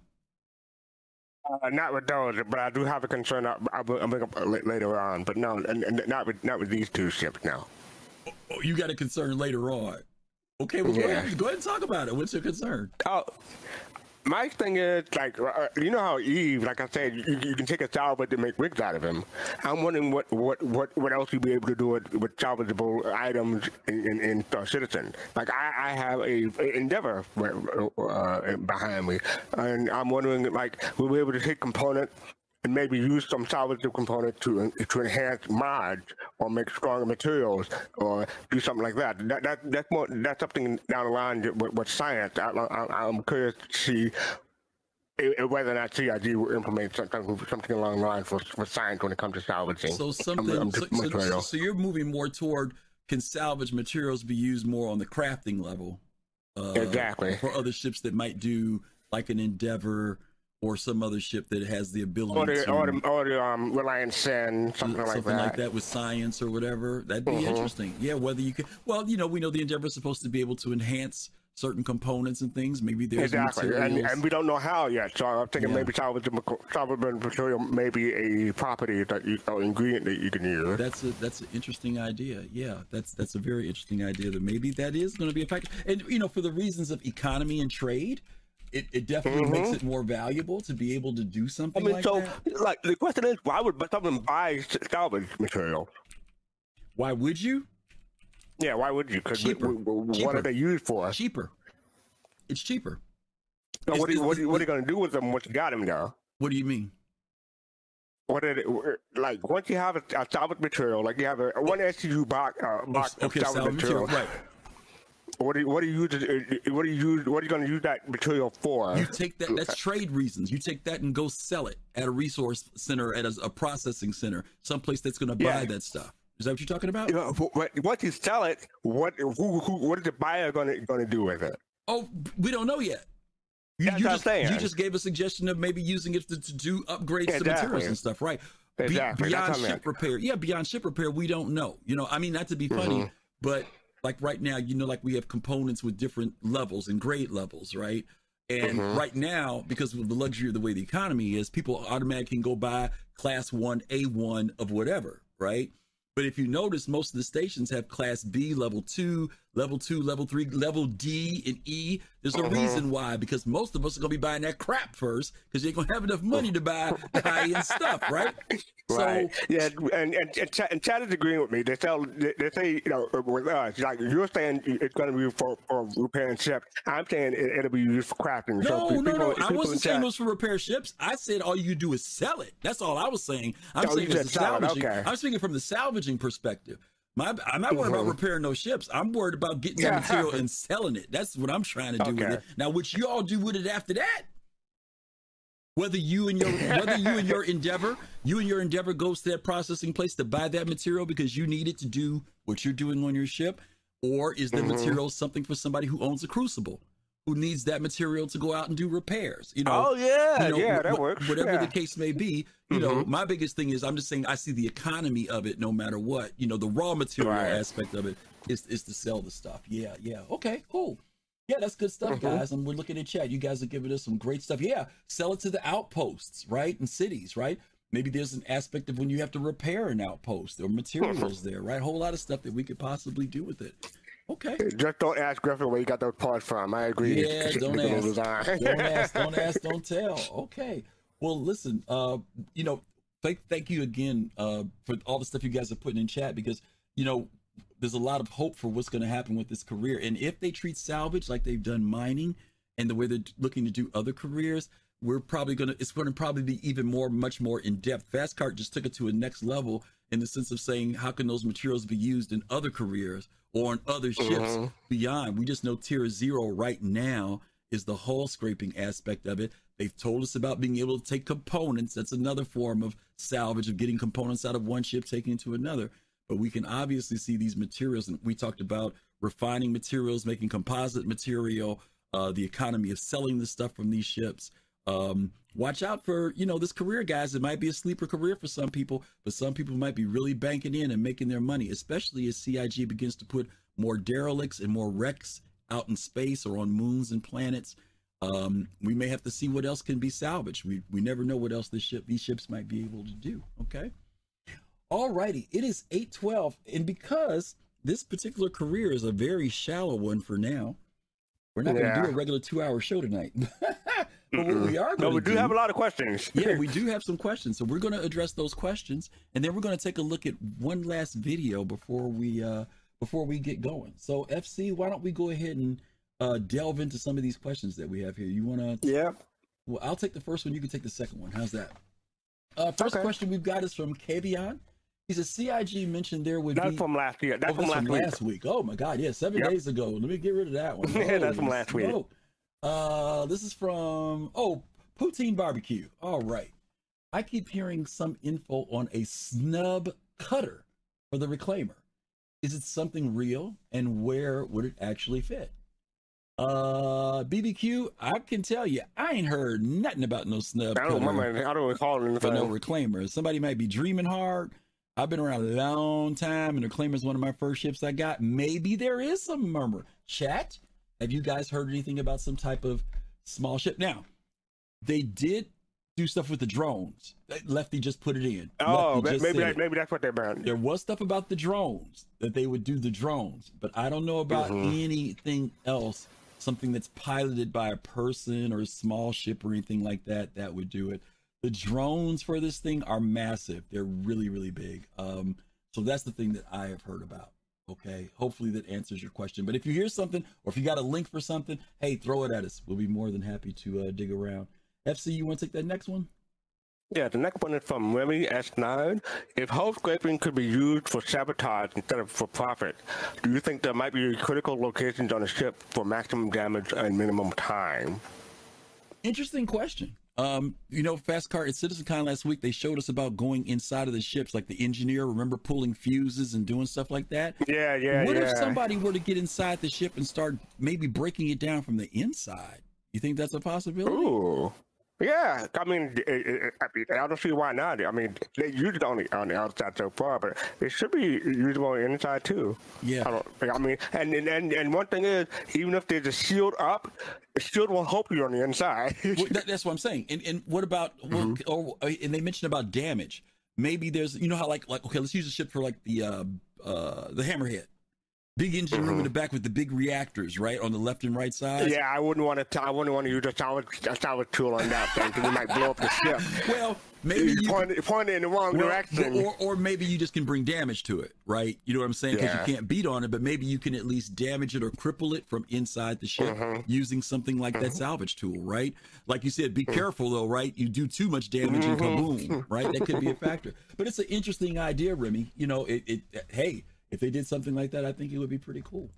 Uh, not with those, but I do have a concern. I'll, I'll bring up later on. But no, not with not with these two ships. now. Oh, you got a concern later on. Okay, well, go, ahead, go ahead and talk about it. What's your concern? Oh, my thing is like uh, you know how Eve, like I said, you, you can take a salvage to make wigs out of him. I'm wondering what what what what else you'd be able to do with, with salvageable items in in, in uh, Citizen. Like I, I have a, a Endeavor uh, behind me, and I'm wondering like we'll be able to take components and maybe use some salvageable component to to enhance mods or make stronger materials or do something like that. That, that that's more that's something down the line with, with science. I, I, I'm curious to see whether or not CIG will implement something something along the lines for, for science when it comes to salvaging. So something. um, So, so, so you're moving more toward can salvage materials be used more on the crafting level? Uh, Exactly. For other ships that might do like an Endeavor or some other ship that has the ability or the, to or the, or the um, Reliant Sen, something, like something that. like that with science or whatever. That'd be Mhm. interesting. Yeah, whether you could. Well, you know, we know the Endeavor is supposed to be able to enhance certain components and things. Maybe there's Exactly, and, and we don't know how yet. So I'm thinking Yeah. maybe salvageable, material may be a property that you, or ingredient that you can use. That's a that's an interesting idea. Yeah, that's that's a very interesting idea. That maybe that is going to be a factor. And you know, for the reasons of economy and trade, it, it definitely makes Mhm. it more valuable to be able to do something. I mean, like so that. like the question is, why would someone buy salvage material? Why would you? Yeah, why would you? Because what are they used for? Cheaper. It's cheaper. So what, are It's- you, what, are you, what are you going to do with them once you got them though? What do you mean? What are they, like once you have a, a salvage material, like you have a one SCU box, uh, box of salvage, salvage material. material, What do you, what do you What do you? What are you going to use that material for? You take that. That's trade reasons. You take that and go sell it at a resource center, at a, a processing center, someplace that's going to buy Yeah. that stuff. Is that what you're talking about? You know, once you sell it, what who, who what is the buyer going to going to do with it? Oh, we don't know yet. You, That's you just saying. you just gave a suggestion of maybe using it to, to do upgrades to Exactly. materials and stuff, right? Exactly. That's beyond ship repair, yeah, beyond ship repair, we don't know. You know, I mean, not to be funny, Mhm. but like right now, you know, like we have components with different levels and grade levels, right? And Mhm. right now, because of the luxury of the way the economy is, people automatically can go buy class one, A one of whatever, right? But if you notice, most of the stations have class B, level two, level two, level three, level D, and E. There's a Mhm. reason why, because most of us are gonna be buying that crap first, because you ain't gonna have enough money to buy the high end stuff, right? Right. So yeah, and and and, Chad, and Chad is agreeing with me. They tell they, they say you know with us like you're saying it's going to be for, for repairing ships. I'm saying it, it'll be used for crafting. No, so no, people, no. I people wasn't in saying it was for repair ships. I said all you do is sell it. That's all I was saying. I'm Oh, saying you it's the sell it, salvaging. okay. I'm speaking from the salvaging perspective. My, I'm not worried about Mhm. repairing those ships. I'm worried about getting Yeah. that material and selling it. That's what I'm trying to do with it. Now, what you all do with it after that? Whether you and your whether you and your endeavor, you and your endeavor goes to that processing place to buy that material because you need it to do what you're doing on your ship, or is the Mhm. material something for somebody who owns a crucible, who needs that material to go out and do repairs? You know, oh yeah, you know, yeah, that wh- works. Whatever yeah. the case may be, you know, Mhm. my biggest thing is I'm just saying I see the economy of it no matter what. You know, the raw material Right. aspect of it is is to sell the stuff. Yeah, yeah. Okay, cool. Yeah, that's good stuff, Mhm. guys. And we're looking at chat. You guys are giving us some great stuff. Yeah, sell it to the outposts, right? In cities, right? Maybe there's an aspect of when you have to repair an outpost or materials there, right? A whole lot of stuff that we could possibly do with it. Okay. Just don't ask Griffin where you got those parts from. I agree. Yeah, don't ask. don't ask, don't ask, don't tell. Okay. Well, listen, uh, you know, thank thank you again uh for all the stuff you guys are putting in chat because you know there's a lot of hope for what's going to happen with this career. And if they treat salvage like they've done mining and the way they're looking to do other careers, we're probably going to, it's going to probably be even more, much more in depth. Fastcart just took it to a next level in the sense of saying, how can those materials be used in other careers or on other ships Mhm. beyond? We just know tier zero right now is the hull scraping aspect of it. They've told us about being able to take components. That's another form of salvage of getting components out of one ship, taking it to another but we can obviously see these materials and we talked about refining materials making composite material uh, the economy of selling the stuff from these ships um, watch out for you know this career guys it might be a sleeper career for some people but some people might be really banking in and making their money especially as cig begins to put more derelicts and more wrecks out in space or on moons and planets. Um, we may have to see what else can be salvaged. We, we never know what else this ship these ships might be able to do okay? Alrighty, it is 812, and because this particular career is a very shallow one for now, we're not going to do a regular two-hour show tonight. but what we are No, going we to do have a lot of questions. yeah, we do have some questions, so we're going to address those questions, and then we're going to take a look at one last video before we uh before we get going. So, FC, why don't we go ahead and uh delve into some of these questions that we have here? You want to? Yeah. Well, I'll take the first one. You can take the second one. How's that? Uh, first question we've got is from Kavion. He says CIG mentioned there would That's be. from last year. That's oh, from that's last from week. last week. Oh my God, yeah, seven Yep. days ago. Let me get rid of that one. Yeah, that's from last week. smoke. Uh, this is from oh Poutine Barbecue. All right, I keep hearing some info on a snub cutter for the reclaimer. Is it something real, and where would it actually fit? Uh, BBQ, I can tell you, I ain't heard nothing about no snub I don't cutter remember. I don't recall for no reclaimer. Somebody might be dreaming hard. I've been around a long time, and reclaimer is one of my first ships I got. Maybe there is some murmur. Chat, have you guys heard anything about some type of small ship? Now, they did do stuff with the drones. Lefty just put it in. Oh, maybe that, maybe that's what they meant. There was stuff about the drones that they would do the drones, but I don't know about Mhm. anything else, something that's piloted by a person or a small ship or anything like that that would do it. The drones for this thing are massive. They're really, really big. Um, so that's the thing that I have heard about. Okay. Hopefully that answers your question. But if you hear something or if you got a link for something, hey, throw it at us. We'll be more than happy to uh, dig around. FC, you want to take that next one? Yeah, the next one is from Remy S9. If hull scraping could be used for sabotage instead of for profit, do you think there might be critical locations on a ship for maximum damage and minimum time? Interesting question. Um, you know, Fast Car at CitizenCon last week, they showed us about going inside of the ships, like the engineer, remember pulling fuses and doing stuff like that? Yeah, yeah, What yeah. if somebody were to get inside the ship and start maybe breaking it down from the inside? You think that's a possibility? Ooh. Yeah, I mean, it, it, I mean, I don't see why not. I mean, they used it on the on the outside so far, but it should be usable on the inside too. Yeah. I don't. I mean, and and and, and one thing is, even if there's a shield up, it still won't help you on the inside. Well, that, that's what I'm saying. And and what about Mm-hmm. or, and they mentioned about damage. Maybe there's you know how like like okay, let's use a ship for like the uh uh the hammerhead. Big engine room in the back with the big reactors, right? On the left and right side. Mm-hmm. Yeah, I wouldn't want to. I wouldn't want to use a salvage, a salvage tool on that thing because it might blow up the ship. Well, maybe you, point, it- point it in the wrong Well, direction. Or, or maybe you just can bring damage to it, right? You know what I'm saying? Because Yeah. you can't beat on it, but maybe you can at least damage it or cripple it from inside the ship Mhm. using something like that salvage tool, right? Like you said, be careful though, right? You do too much damage and Mhm. kaboom, right? That could be a factor. But it's an interesting idea, Remy. You know, it, it hey, if they did something like that, I think it would be pretty cool.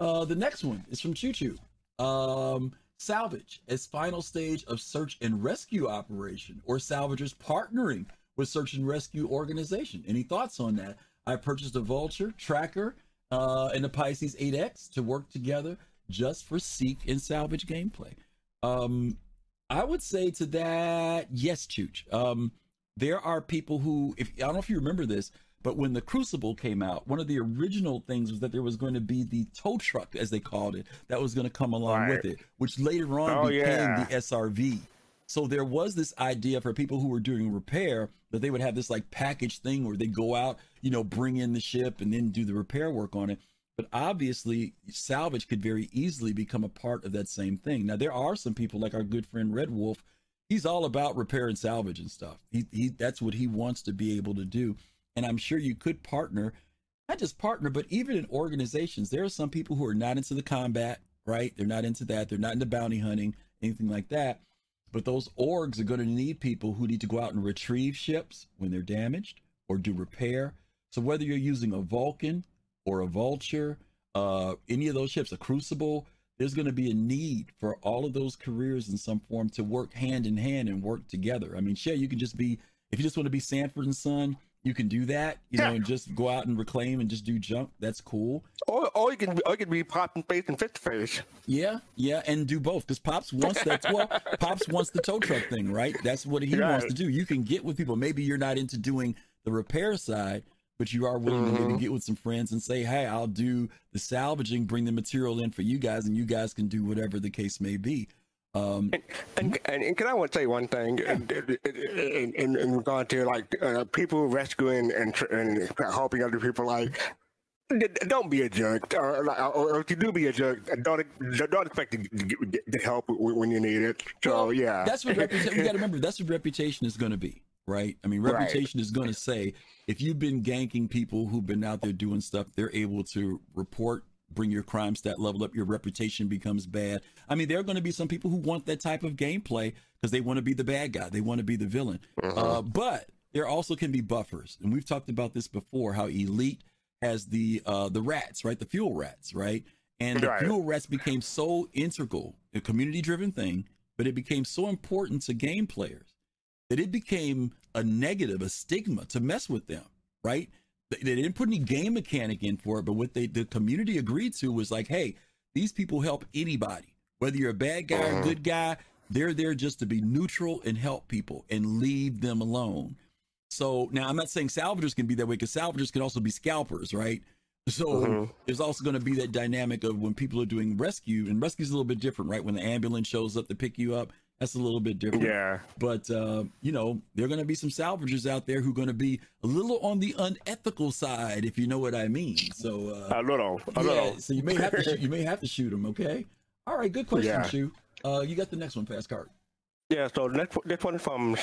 Uh, the next one is from Choo Choo. Um, salvage as final stage of search and rescue operation, or salvagers partnering with search and rescue organization. Any thoughts on that? I purchased a Vulture tracker uh, and a Pisces 8X to work together just for seek and salvage gameplay. Um, I would say to that, yes, Chooch. Um, there are people who, if I don't know if you remember this, but when the Crucible came out, one of the original things was that there was going to be the tow truck, as they called it, that was going to come along with it, which later on Oh, became yeah. the SRV. So there was this idea for people who were doing repair that they would have this like package thing where they go out, you know, bring in the ship and then do the repair work on it. But obviously, salvage could very easily become a part of that same thing. Now, there are some people like our good friend Red Wolf. He's all about repair and salvage and stuff. He, he that's what he wants to be able to do. And I'm sure you could partner, not just partner, but even in organizations. There are some people who are not into the combat, right? They're not into that. They're not into bounty hunting, anything like that. But those orgs are going to need people who need to go out and retrieve ships when they're damaged or do repair. So whether you're using a Vulcan or a Vulture, uh, any of those ships, a Crucible, there's going to be a need for all of those careers in some form to work hand in hand and work together. I mean, sure, you can just be if you just want to be Sanford and Son, you can do that, you know, and just go out and reclaim and just do junk. That's cool. or, or you can, or you can be pop and face and fist face. Yeah, yeah, and do both because Pops wants that. Well, Pops wants the tow truck thing, right? That's what he wants to do. You can get with people. Maybe you're not into doing the repair side, but you are willing to maybe Mhm. get with some friends and say, "Hey, I'll do the salvaging, bring the material in for you guys, and you guys can do whatever the case may be." Um, And, and, and can I want to say one thing in, in, in, in regard to like uh, people rescuing and, and helping other people? Like, don't be a jerk, or, or if you do be a jerk, don't don't expect to get the help when you need it. So yeah, That's what reputation. you got to remember. That's what reputation is going to be, right? I mean, Right. reputation is going to say if you've been ganking people who've been out there doing stuff, they're able to report bring your crime stat level up, your reputation becomes bad. I mean, there are going to be some people who want that type of gameplay because they want to be the bad guy, they want to be the villain. Uh, but there also can be buffers, and we've talked about this before. How Elite has the uh, the rats, right? The fuel rats, right? And the Right. fuel rats became so integral, a community driven thing, but it became so important to game players that it became a negative, a stigma to mess with them, right? They, didn't put any game mechanic in for it, but what they the community agreed to was like, hey, these people help anybody, whether you're a bad guy or a good guy, they're there just to be neutral and help people and leave them alone. So now I'm not saying salvagers can be that way because salvagers can also be scalpers, right? So Mhm. there's also going to be that dynamic of when people are doing rescue, and rescue's a little bit different, right? When the ambulance shows up to pick you up, that's a little bit different. Yeah. But uh, you know, there are going to be some salvagers out there who are going to be a little on the unethical side, if you know what I mean. So uh, A little, a yeah, little. so you may have to shoot, you may have to shoot them. Okay. All right. Good question, Yeah. Shu. Uh, you got the next one, fast card. Yeah, so next, this one from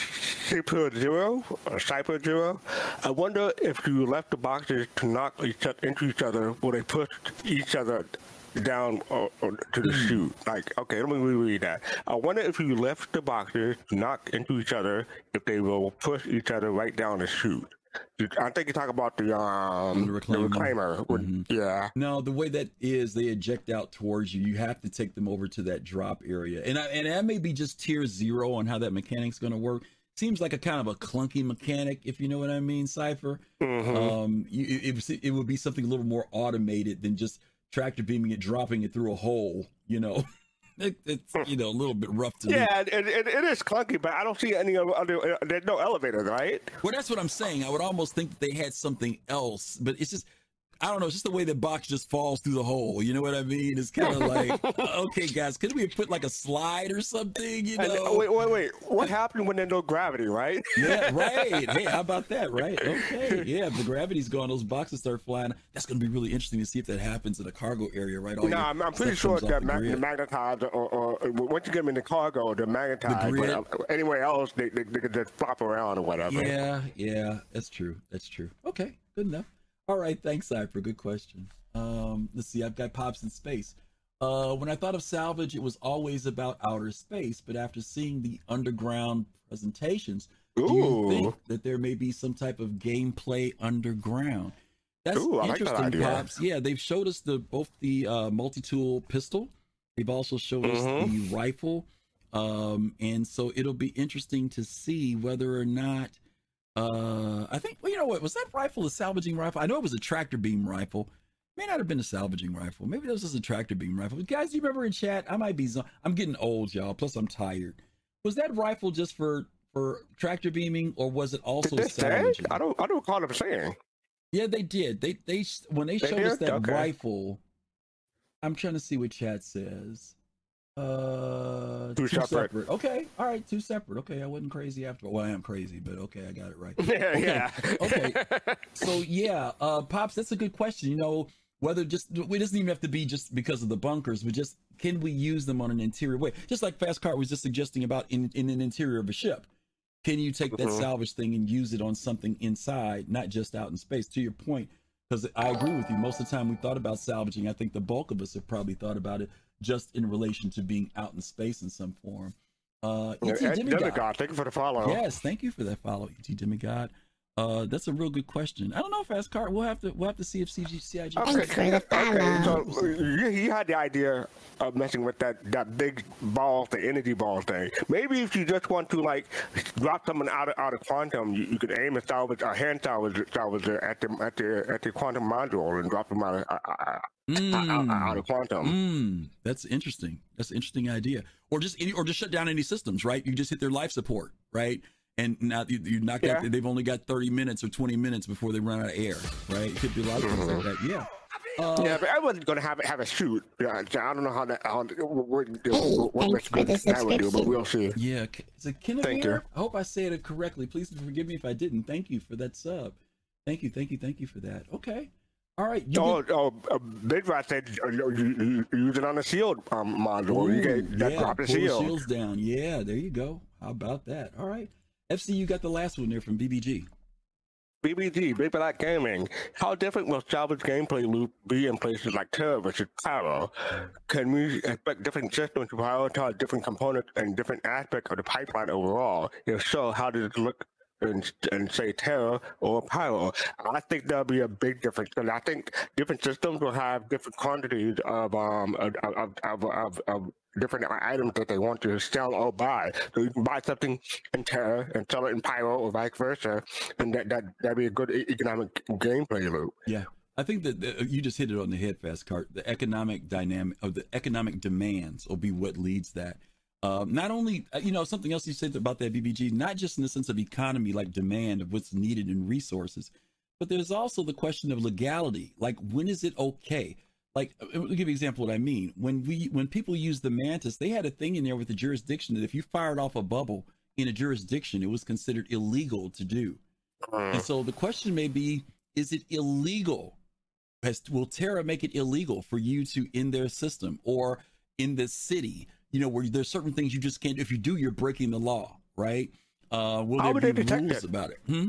Cypher Zero, or Cypher Zero. I wonder if you left the boxes to knock each other into each other, will they push each other down or to the chute? Like, okay, let me reread that. I wonder if you left the boxes to knock into each other, if they will push each other right down the chute. I think you talk about the um The the reclaimer. reclaimer. with- Yeah. No, the way that is, they eject out towards you. You have to take them over to that drop area, and I, and that may be just tier zero on how that mechanic's going to work. Seems like a kind of a clunky mechanic, if you know what I mean, Cipher. Mhm. Um, you, it, it, it would be something a little more automated than just tractor beaming it, dropping it through a hole. You know, it, it's hmm. you know a little bit rough to. Yeah, it, it, it is clunky, but I don't see any other. other- There's no elevator, right? Well, that's what I'm saying. I would almost think that they had something else, but it's just, I don't know. It's just the way the box just falls through the hole. You know what I mean? It's kind of like, okay, guys, could we put like a slide or something? You know? oh, wait, wait, wait. What happened when there's no gravity, right? Yeah, right. Hey, how about that? Right. Okay. Yeah, if the gravity's gone, those boxes start flying. That's going to be really interesting to see if that happens in the cargo area, right? All no, I'm, I'm pretty sure that the mag- magnetized, or, or once you get them in the cargo, they're magnetized. grid. but, uh, anywhere else, they, they, they could just flop around or whatever. Yeah, yeah, that's true. That's true. Okay, good enough. All right, thanks, Cypher. Good question. Um, let's see. I've got pops in space. Uh, when I thought of salvage, it was always about outer space. But after seeing the underground presentations, do you think that there may be some type of gameplay underground? That's Ooh, I like that interesting, pops. Yeah, they've showed us the both the uh, multi-tool pistol. They've also showed us Mhm. the rifle, um, and so it'll be interesting to see whether or not. Uh, I think well, you know what was that rifle a salvaging rifle? I know it was a tractor beam rifle. May not have been a salvaging rifle. Maybe this was just a tractor beam rifle. Guys, you remember in chat? I might be. I'm getting old, y'all. Plus, I'm tired. Was that rifle just for for tractor beaming, or was it also Did salvaging? I don't. I don't recall them saying. Yeah, they did. They they when they They showed us that Okay. rifle. I'm trying to see what chat says. Uh, Two separate. Okay, all right, two separate. Okay, I wasn't crazy after. Well, I am crazy, but okay, I got it right. Yeah, Okay, yeah. okay. So yeah, uh, pops, that's a good question. You know, whether just it doesn't even have to be just because of the bunkers, but just can we use them on an interior way? Just like Fast Car was just suggesting about in in an interior of a ship. Can you take that Mhm. salvage thing and use it on something inside, not just out in space? To your point, because I agree with you. Most of the time we thought about salvaging, I think the bulk of us have probably thought about it just in relation to being out in space in some form. Uh, E.T. Demigod. Demigod, thank you for the follow. Yes, thank you for that follow, ET Demigod. Uh, that's a real good question. I don't know if Fast Car. We'll have to. We'll have to see if CG, CIG. Okay, okay. So you- he had the idea of messing with that that big ball, the energy ball thing. Maybe if you just want to like drop someone out of out of quantum, you, you could aim a salvage, a hand salvage, salvage at the at the at the quantum module and drop them out of uh, uh, out, out of quantum. Mm, that's interesting. That's an interesting idea. Or just any, or just shut down any systems, right? You just hit their life support, right? And now you, you knock out. They've only got thirty minutes or twenty minutes before they run out of air, right? It could be a lot of things like that. Yeah. Uh, yeah, but I wasn't going to have it have a shoot. Yeah, I don't know how that how what, what, Hey, what thanks for that would do, but we'll see. Yeah, K- is it Kinevere? Thank you. I hope I said it correctly. Please forgive me if I didn't. Thank you for that sub. Thank you, thank you, thank you for that. Okay. All right. You Oh, get- oh, uh, Big Rat said uh, you, you, you use it on the shield um, module. you Ooh, get that yeah, drop the pull the shield. shields down. Yeah, there you go. How about that? All right. FC, you got the last one there from BBG. BBG, Big Black Gaming. How different will salvage gameplay loop be in places like Terra versus Pyro? Can we expect different systems to prioritize different components and different aspects of the pipeline overall? If so, how does it look in, in say Terra or Pyro? I think there'll be a big difference, and I think different systems will have different quantities of um of, of, of, of different items that they want to sell or buy. So you can buy something in Terra and sell it in Pyro or vice versa, and that that that'd be a good economic gameplay loop. Yeah. I think that uh, you just hit it on the head, fast cart. The economic dynamic of the economic demands will be what leads that. Um, not only, uh, you know, something else you said about that BBG, not just in the sense of economy, like demand of what's needed in resources, but there's also the question of legality. Like, when is it okay? Like, uh, let me give you an example of what I mean. When we, when people use the mantis, they had a thing in there with the jurisdiction that if you fired off a bubble in a jurisdiction, it was considered illegal to do. And so the question may be, is it illegal? Has, will Terra make it illegal for you to in their system or in this city? You know, where there's certain things you just can't. If you do, you're breaking the law, right? Uh, will How there would be they detect rules it? about it? Hmm?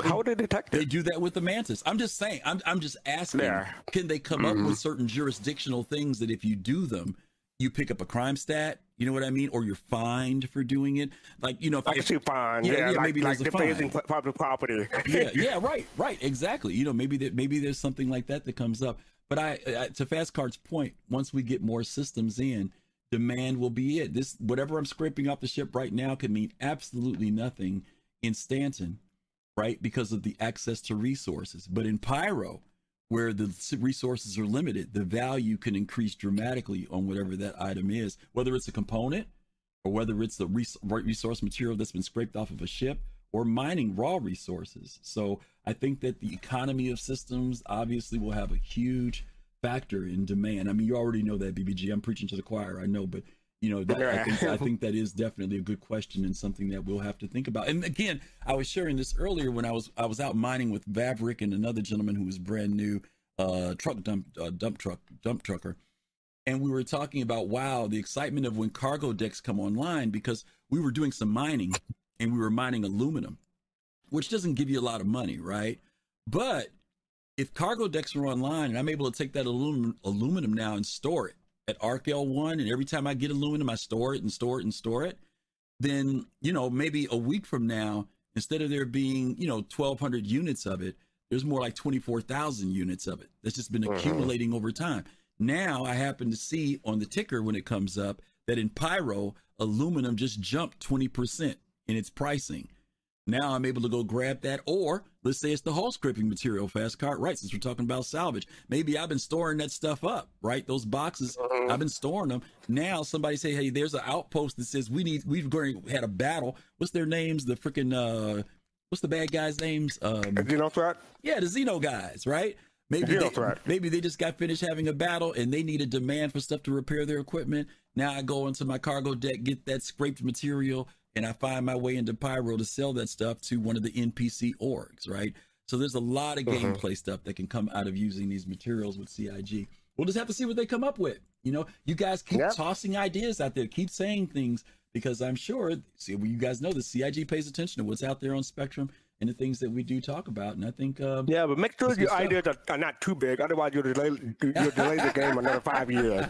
How would they detect They do that with the mantis. I'm just saying. I'm I'm just asking. Yeah. Can they come up Mhm. with certain jurisdictional things that if you do them, you pick up a crime stat? You know what I mean? Or you're fined for doing it. Like you know, if I can if- fine. Yeah, Yeah, like, maybe like there's a fine. defacing public property. yeah, yeah, right, right, exactly. You know, maybe that maybe there's something like that that comes up. But I, I to Fast Card's point, once we get more systems in, demand will be it. This whatever I'm scraping off the ship right now could mean absolutely nothing in Stanton, right? Because of the access to resources. But in Pyro, where the resources are limited, the value can increase dramatically on whatever that item is, whether it's a component or whether it's the res- resource material that's been scraped off of a ship or mining raw resources. So I think that the economy of systems obviously will have a huge factor in demand. I mean, you already know that BBG. I'm preaching to the choir. I know, but you know, that, I, think, I think that is definitely a good question and something that we'll have to think about. And again, I was sharing this earlier when I was I was out mining with Vavrick and another gentleman who was brand new uh, truck dump uh, dump truck dump trucker. And we were talking about wow the excitement of when cargo decks come online because we were doing some mining and we were mining aluminum which doesn't give you a lot of money right? But if cargo decks are online and i'm able to take that aluminum aluminum now and store it at arc l1 and every time i get aluminum i store it and store it and store it then you know maybe a week from now instead of there being you know 1200 units of it there's more like 24,000 units of it that's just been Mhm. accumulating over time now i happen to see on the ticker when it comes up that in pyro aluminum just jumped 20% in its pricing now i'm able to go grab that or let's say it's the hull scraping material fast cart right since we're talking about salvage. Maybe i've been storing that stuff up right? Those boxes i've been storing them. Now somebody say hey there's an outpost that says we need we've already had a battle. What's their names? The freaking uh what's the bad guys names? Um Xeno threat? yeah the xeno guys right? Maybe they, threat. maybe they just got finished having a battle and they need a demand for stuff to repair their equipment. Now i go into my cargo deck get that scraped material and i find my way into pyro to sell that stuff to one of the npc orgs right so there's a lot of Mhm. gameplay stuff that can come out of using these materials with cig we'll just have to see what they come up with you know you guys keep Yeah. tossing ideas out there keep saying things because i'm sure see well, you guys know the cig pays attention to what's out there on spectrum and the things that we do talk about and i think um, Yeah, but make sure your stuff. ideas are, are not too big. Otherwise, you'll delay, you'll delay the game another five years.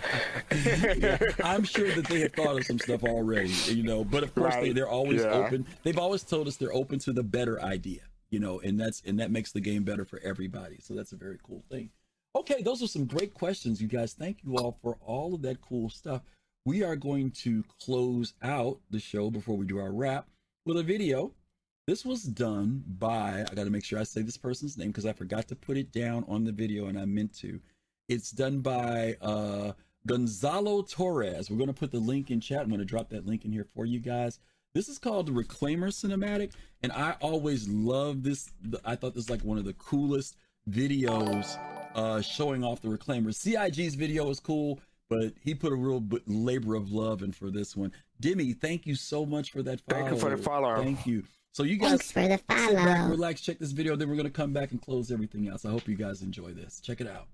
yeah, I'm sure that they have thought of some stuff already, you know. But of course, they, they're always yeah. open. They've always told us they're open to the better idea, you know, and that's and that makes the game better for everybody. So that's a very cool thing. Okay, those are some great questions, you guys. Thank you all for all of that cool stuff. We are going to close out the show before we do our wrap with a video. This was done by, I got to make sure I say this person's name because I forgot to put it down on the video and I meant to. It's done by uh, Gonzalo Torres. We're going to put the link in chat. I'm going to drop that link in here for you guys. This is called the Reclaimer Cinematic, and I always love this. I thought this was like one of the coolest videos uh, showing off the Reclaimer. CIG's video is cool, but he put a real labor of love in for this one. Demi, thank you so much for that follow. Thank you for the follow. Thank you. So you guys Thanks for the sit back, relax, check this video. Then we're gonna come back and close everything else. I hope you guys enjoy this. Check it out.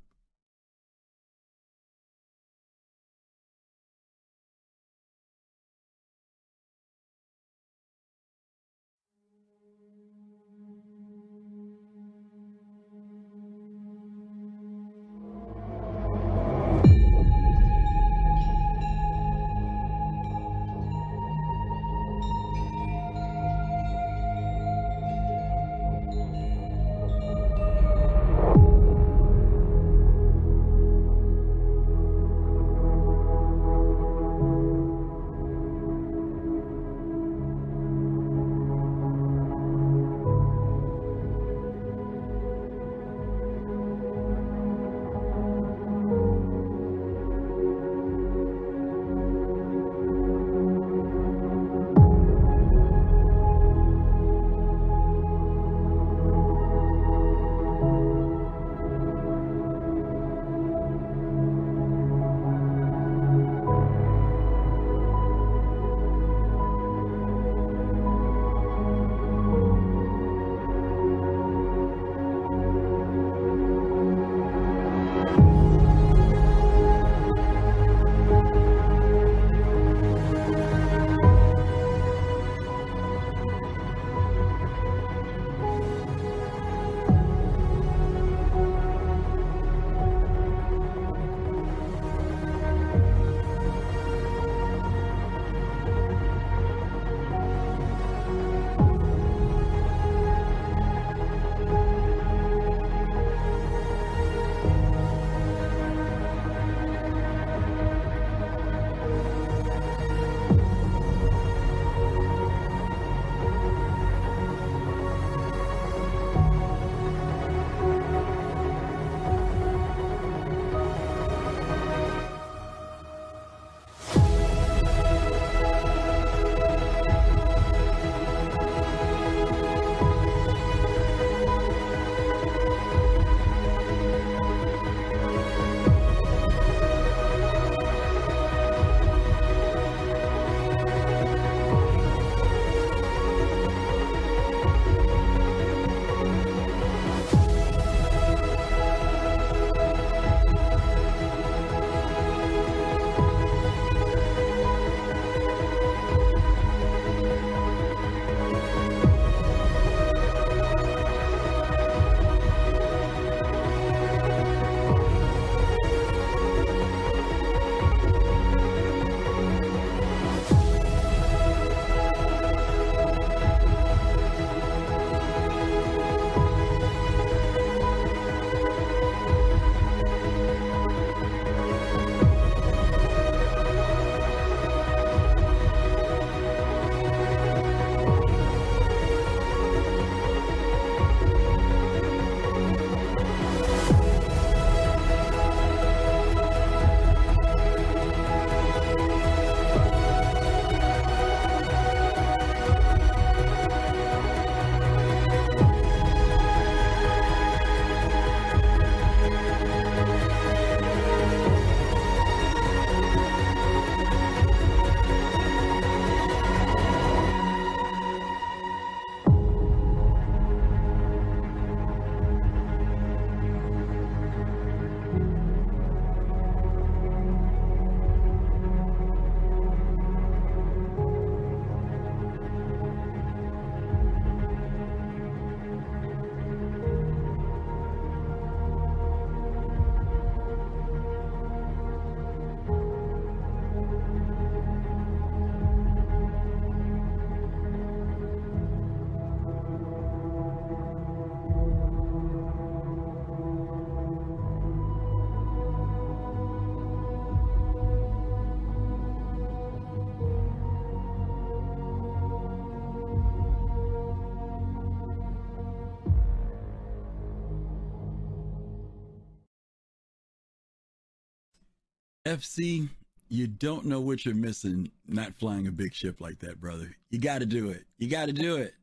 FC, you don't know what you're missing not flying a big ship like that, brother. You got to do it. You got to do it.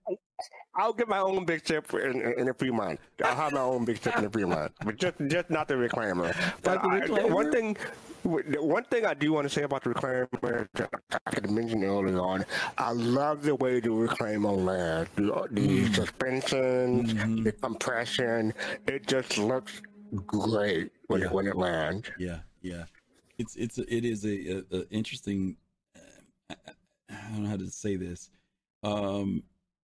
I'll get my own big ship in, in a few months. I'll have my own big ship in a few months, but just just not the reclaimer. But the I- one thing, one thing I do want to say about the reclaimer, that I could mention earlier on, I love the way the reclaimer lands. The, the mm-hmm. suspension, mm-hmm. the compression, it just looks great when it when it lands. Yeah, yeah. It's it's it is a, a, a interesting. Uh, I, I don't know how to say this. Um,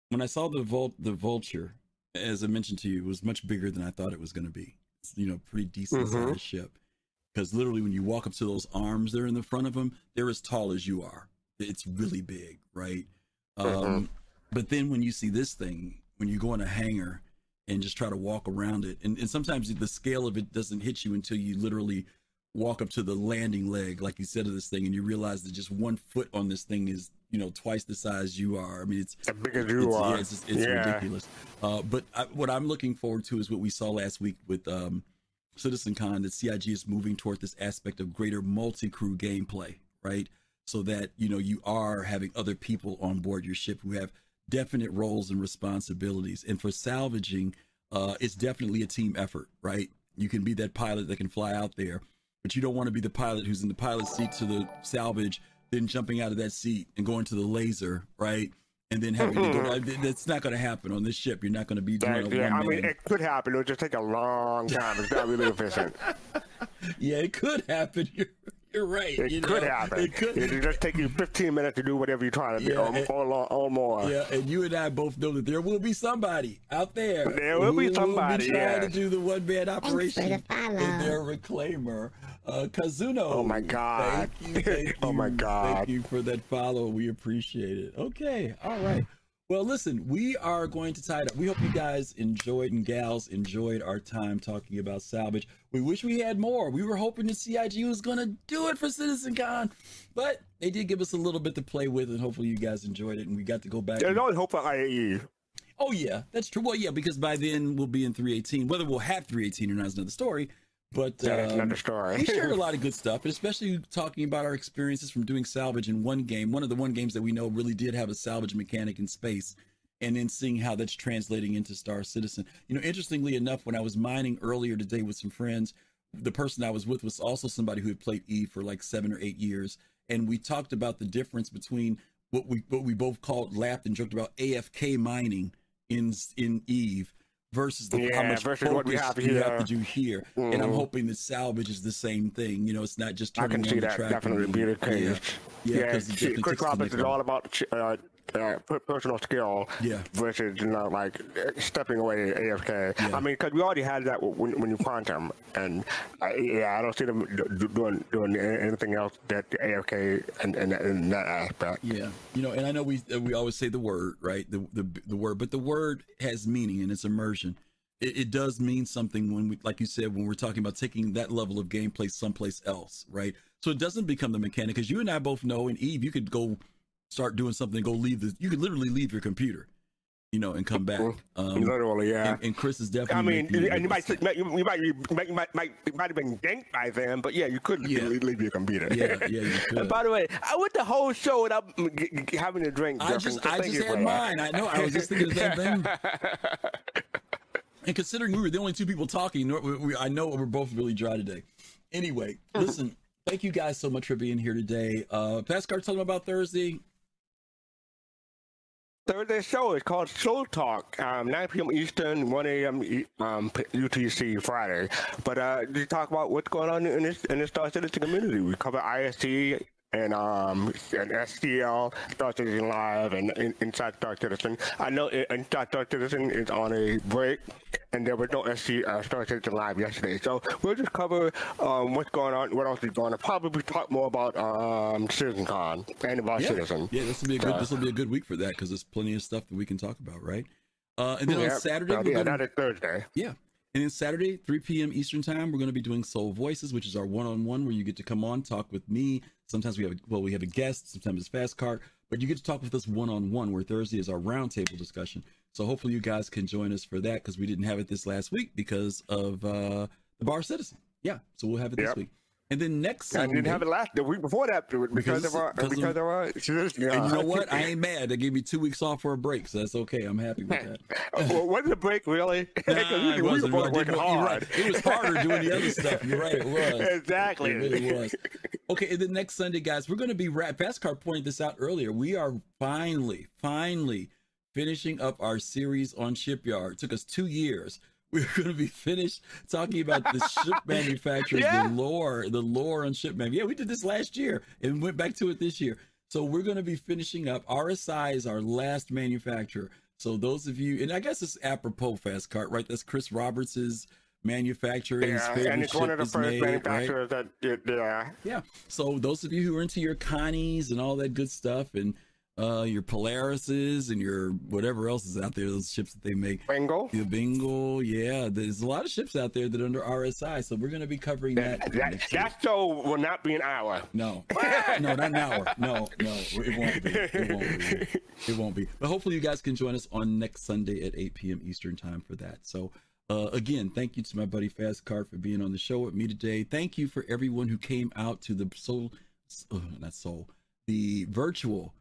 when I saw the Vul- the vulture, as I mentioned to you, it was much bigger than I thought it was going to be. It's, you know, pretty decent Mhm. sized ship. Because literally, when you walk up to those arms there in the front of them, they're as tall as you are. It's really big, right? Um, Mhm. But then when you see this thing, when you go in a hangar and just try to walk around it, and, and sometimes the scale of it doesn't hit you until you literally walk up to the landing leg, like you said, of this thing, and you realize that just one foot on this thing is, you know, twice the size you are. I mean, it's as big as you it's, are. Yeah, it's, it's Yeah. ridiculous. Uh, but I, what I'm looking forward to is what we saw last week with um, Citizen Con that CIG is moving toward this aspect of greater multi-crew gameplay, right? So that you know you are having other people on board your ship who have definite roles and responsibilities. And for salvaging, uh, it's definitely a team effort, right? You can be that pilot that can fly out there, but you don't want to be the pilot who's in the pilot seat to the salvage, then jumping out of that seat and going to the laser, right? And then having to go. Mm-hmm. That's not going to happen on this ship. You're not going to be doing That- yeah, I mean, it could happen. It'll just take a long time. It's not really efficient. Yeah, it could happen. You're, you're right. It you could know? happen. It could. It'll just take you 15 minutes to do whatever you're trying to do, Yeah, or, and- or, lo- or more. Yeah, and you and I both know that there will be somebody out there. There will be somebody, Will be trying yes. to do the one man for the operation in follow. their reclaimer. Uh, Kazuno. Oh my God. Thank you. Thank Oh my God. Thank you for that follow. We appreciate it. Okay. All right. Well, listen, we are going to tie it up. We hope you guys enjoyed and gals enjoyed our time talking about salvage. We wish we had more. We were hoping the CIG was going to do it for Citizen Con, but they did give us a little bit to play with, and hopefully you guys enjoyed it. And we got to go back. There's and- always hope for IAE. Oh yeah, that's true. Well, yeah, because by then we'll be in 318. Whether we'll have 318 or not is another story. But That's um, another story. we shared a lot of good stuff, and especially talking about our experiences from doing salvage in one game. One of the one games that we know really did have a salvage mechanic in space, and then seeing how that's translating into Star Citizen. You know, interestingly enough, when I was mining earlier today with some friends, the person I was with was also somebody who had played Eve for like seven or eight years, and we talked about the difference between what we what we both called laughed and joked about AFK mining in in Eve versus the how much versus what we have you have to do here. And I'm Mhm. hoping that salvage is the same thing. You know, it's not just I turning can see the that track definitely and- be the case. Yeah, Yeah, 'cause it see, definitely quick takes the office is all about uh, uh, personal skill Yeah. versus you know like uh, stepping away AFK. I mean, because we already had that when, when you quantum, and I, yeah, I don't see them do- do- doing doing anything else that the AFK and in, in that aspect. Yeah, you know, and I know we uh, we always say the word, right? The the the word, but the word has meaning and it's immersion. It, it does mean something when we, like you said, when we're talking about taking that level of gameplay someplace else, right? So it doesn't become the mechanic because you and I both know in Eve you could go start doing something, go leave the, you could literally leave your computer, you know, and come back. Um, Literally, yeah. And, and Chris is definitely. I mean, and you might, you might, you might, you might, you might, might, might have been ganked by them, but yeah, you could Yeah. leave, your computer. Yeah, yeah, you could. and by the way, I went the whole show without having a drink. I just, so I just had that. mine. I know. I was just thinking the same thing. And considering we were the only two people talking, we, we, I know we're both really dry today. Anyway, listen, thank you guys so much for being here today. Uh, Pascal, tell them about Thursday. Thursday show is called Soul Talk, um, 9 p.m. Eastern, 1 a.m. Um, UTC Friday. But uh, we talk about what's going on in this in the Star Citizen community. We cover ISC and um and SCL, Star Citizen Live, and, and Inside Star Citizen. I know Inside Star Citizen is on a break, and there was no SC uh, Star Citizen Live yesterday. So we'll just cover um, what's going on, what else is going on. Probably talk more about um, Citizen Con and about yeah, Citizen. yeah, this will be a good. Uh, This will be a good week for that because there's plenty of stuff that we can talk about, right? Uh, and then Yeah, on Saturday, uh, we're yeah, gonna- that is Thursday. Yeah. And then Saturday, 3 p.m. Eastern time, we're going to be doing Soul Voices, which is our one-on-one where you get to come on, talk with me. Sometimes we have, well, we have a guest. Sometimes it's Fast Cart, but you get to talk with us one-on-one. Where Thursday is our roundtable discussion. So hopefully you guys can join us for that because we didn't have it this last week because of uh, the Bar Citizen. Yeah, so we'll have it this week. And then next I Sunday, didn't have it last the week before that because, Because- of our because of- of our. and you know what? I ain't mad. They gave me two weeks off for a break, so that's okay. I'm happy with that. well, wasn't the break really? Nah, we were both working you're right. hard. It was harder doing the other stuff. You're right. It was. Exactly. It really was. Okay, and then next Sunday, guys, we're going to be wrap. Fastcar pointed this out earlier. We are finally, finally finishing up our series on Shipyard. It took us two years. We're going to be finished talking about the ship manufacturers, Yeah. the lore, the lore on ship. Yeah, we did this last year and went back to it this year. So we're going to be finishing up. RSI is our last manufacturer. So those of you, and I guess it's apropos fast cart, right? That's Chris Roberts's manufacturer. Yeah, and it's one of the first made, right? manufacturers that yeah. Yeah. So those of you who are into your Connies and all that good stuff and uh your Polarises and your whatever else is out there, those ships that they make. Bingo. The Bingo, yeah. There's a lot of ships out there that are under RSI, so we're gonna be covering that. That, week. that show will not be an hour. No, no, not an hour. No, no, it won't be. It won't be. It won't be. But hopefully, you guys can join us on next Sunday at 8 p.m. Eastern time for that. So, uh, again, thank you to my buddy Fast Card for being on the show with me today. Thank you for everyone who came out to the Soul, uh, not Soul, the virtual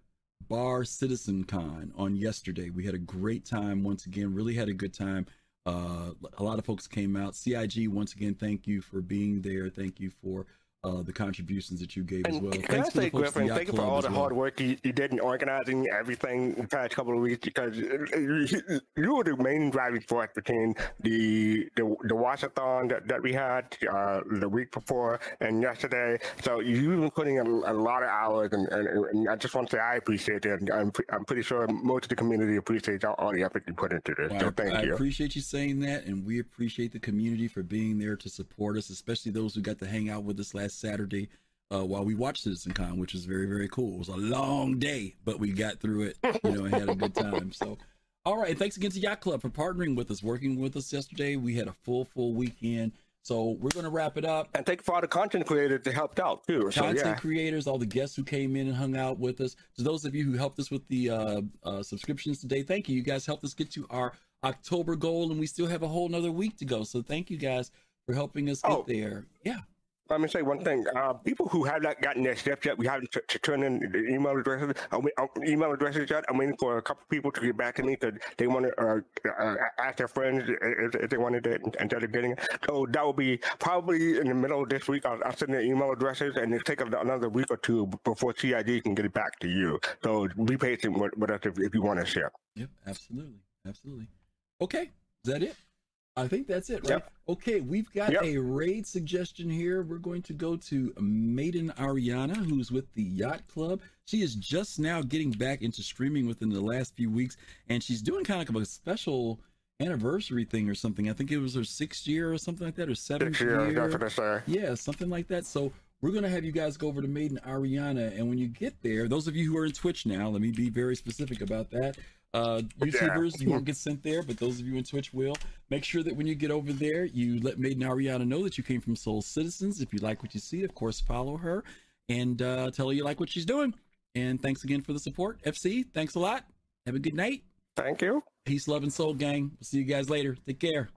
Bar Citizen Con on yesterday. We had a great time once again. Really had a good time. Uh, a lot of folks came out. CIG once again. Thank you for being there. Thank you for uh, the contributions that you gave as well. Can I Thanks the say, folks at the Griffin, thank you for all the well. hard work you, you did in organizing everything the past couple of weeks because you, were the main driving force between the the, the watchathon that, that we had uh, the week before and yesterday. So you've been putting a, a lot of hours, and, and, and I just want to say I appreciate it. And I'm, I'm pretty sure most of the community appreciates all, all the effort you put into this. Well, so I- thank I you. appreciate you saying that, and we appreciate the community for being there to support us, especially those who got to hang out with us last Saturday uh, while we watched CitizenCon, which was very, very cool. It was a long day, but we got through it, you know, and had a good time. So, all right, thanks again to Yacht Club for partnering with us, working with us yesterday. We had a full, full weekend. So we're going to wrap it up. And thank you for all the content creators that helped out too. So content yeah. creators, all the guests who came in and hung out with us. To those of you who helped us with the uh, uh, subscriptions today, thank you. You guys helped us get to our October goal, and we still have a whole nother week to go. So thank you guys for helping us get Oh. there. Yeah. Let me say one thing. Uh, people who have not gotten their steps yet, we haven't t- to turn in the email addresses. We, uh, email addresses yet. I'm waiting for a couple people to get back to me because they want to uh, uh, ask their friends if, if they wanted it instead of getting it. So that will be probably in the middle of this week. I'll, I'll send the email addresses, and it'll take another week or two before CIG can get it back to you. So be patient with, with us if, if you want to share. Yep. Absolutely. Absolutely. Okay. Is that it? I think that's it, right? Yep. Okay, we've got Yep. a raid suggestion here. We're going to go to Maiden Ariana, who's with the Yacht Club. She is just now getting back into streaming within the last few weeks, and she's doing kind of like a special anniversary thing or something. I think it was her sixth year or something like that, or seventh Six years, that's what yeah, something like that. So we're gonna have you guys go over to Maiden Ariana, and when you get there, those of you who are in Twitch now, let me be very specific about that. Uh, YouTubers, you won't get sent there, but those of you in Twitch will. Make sure that when you get over there, you let Maiden Ariana know that you came from Soul Citizens. If you like what you see, of course, follow her and uh, tell her you like what she's doing. And thanks again for the support, FC. Thanks a lot. Have a good night. Thank you. Peace, love, and soul, gang. We'll see you guys later. Take care.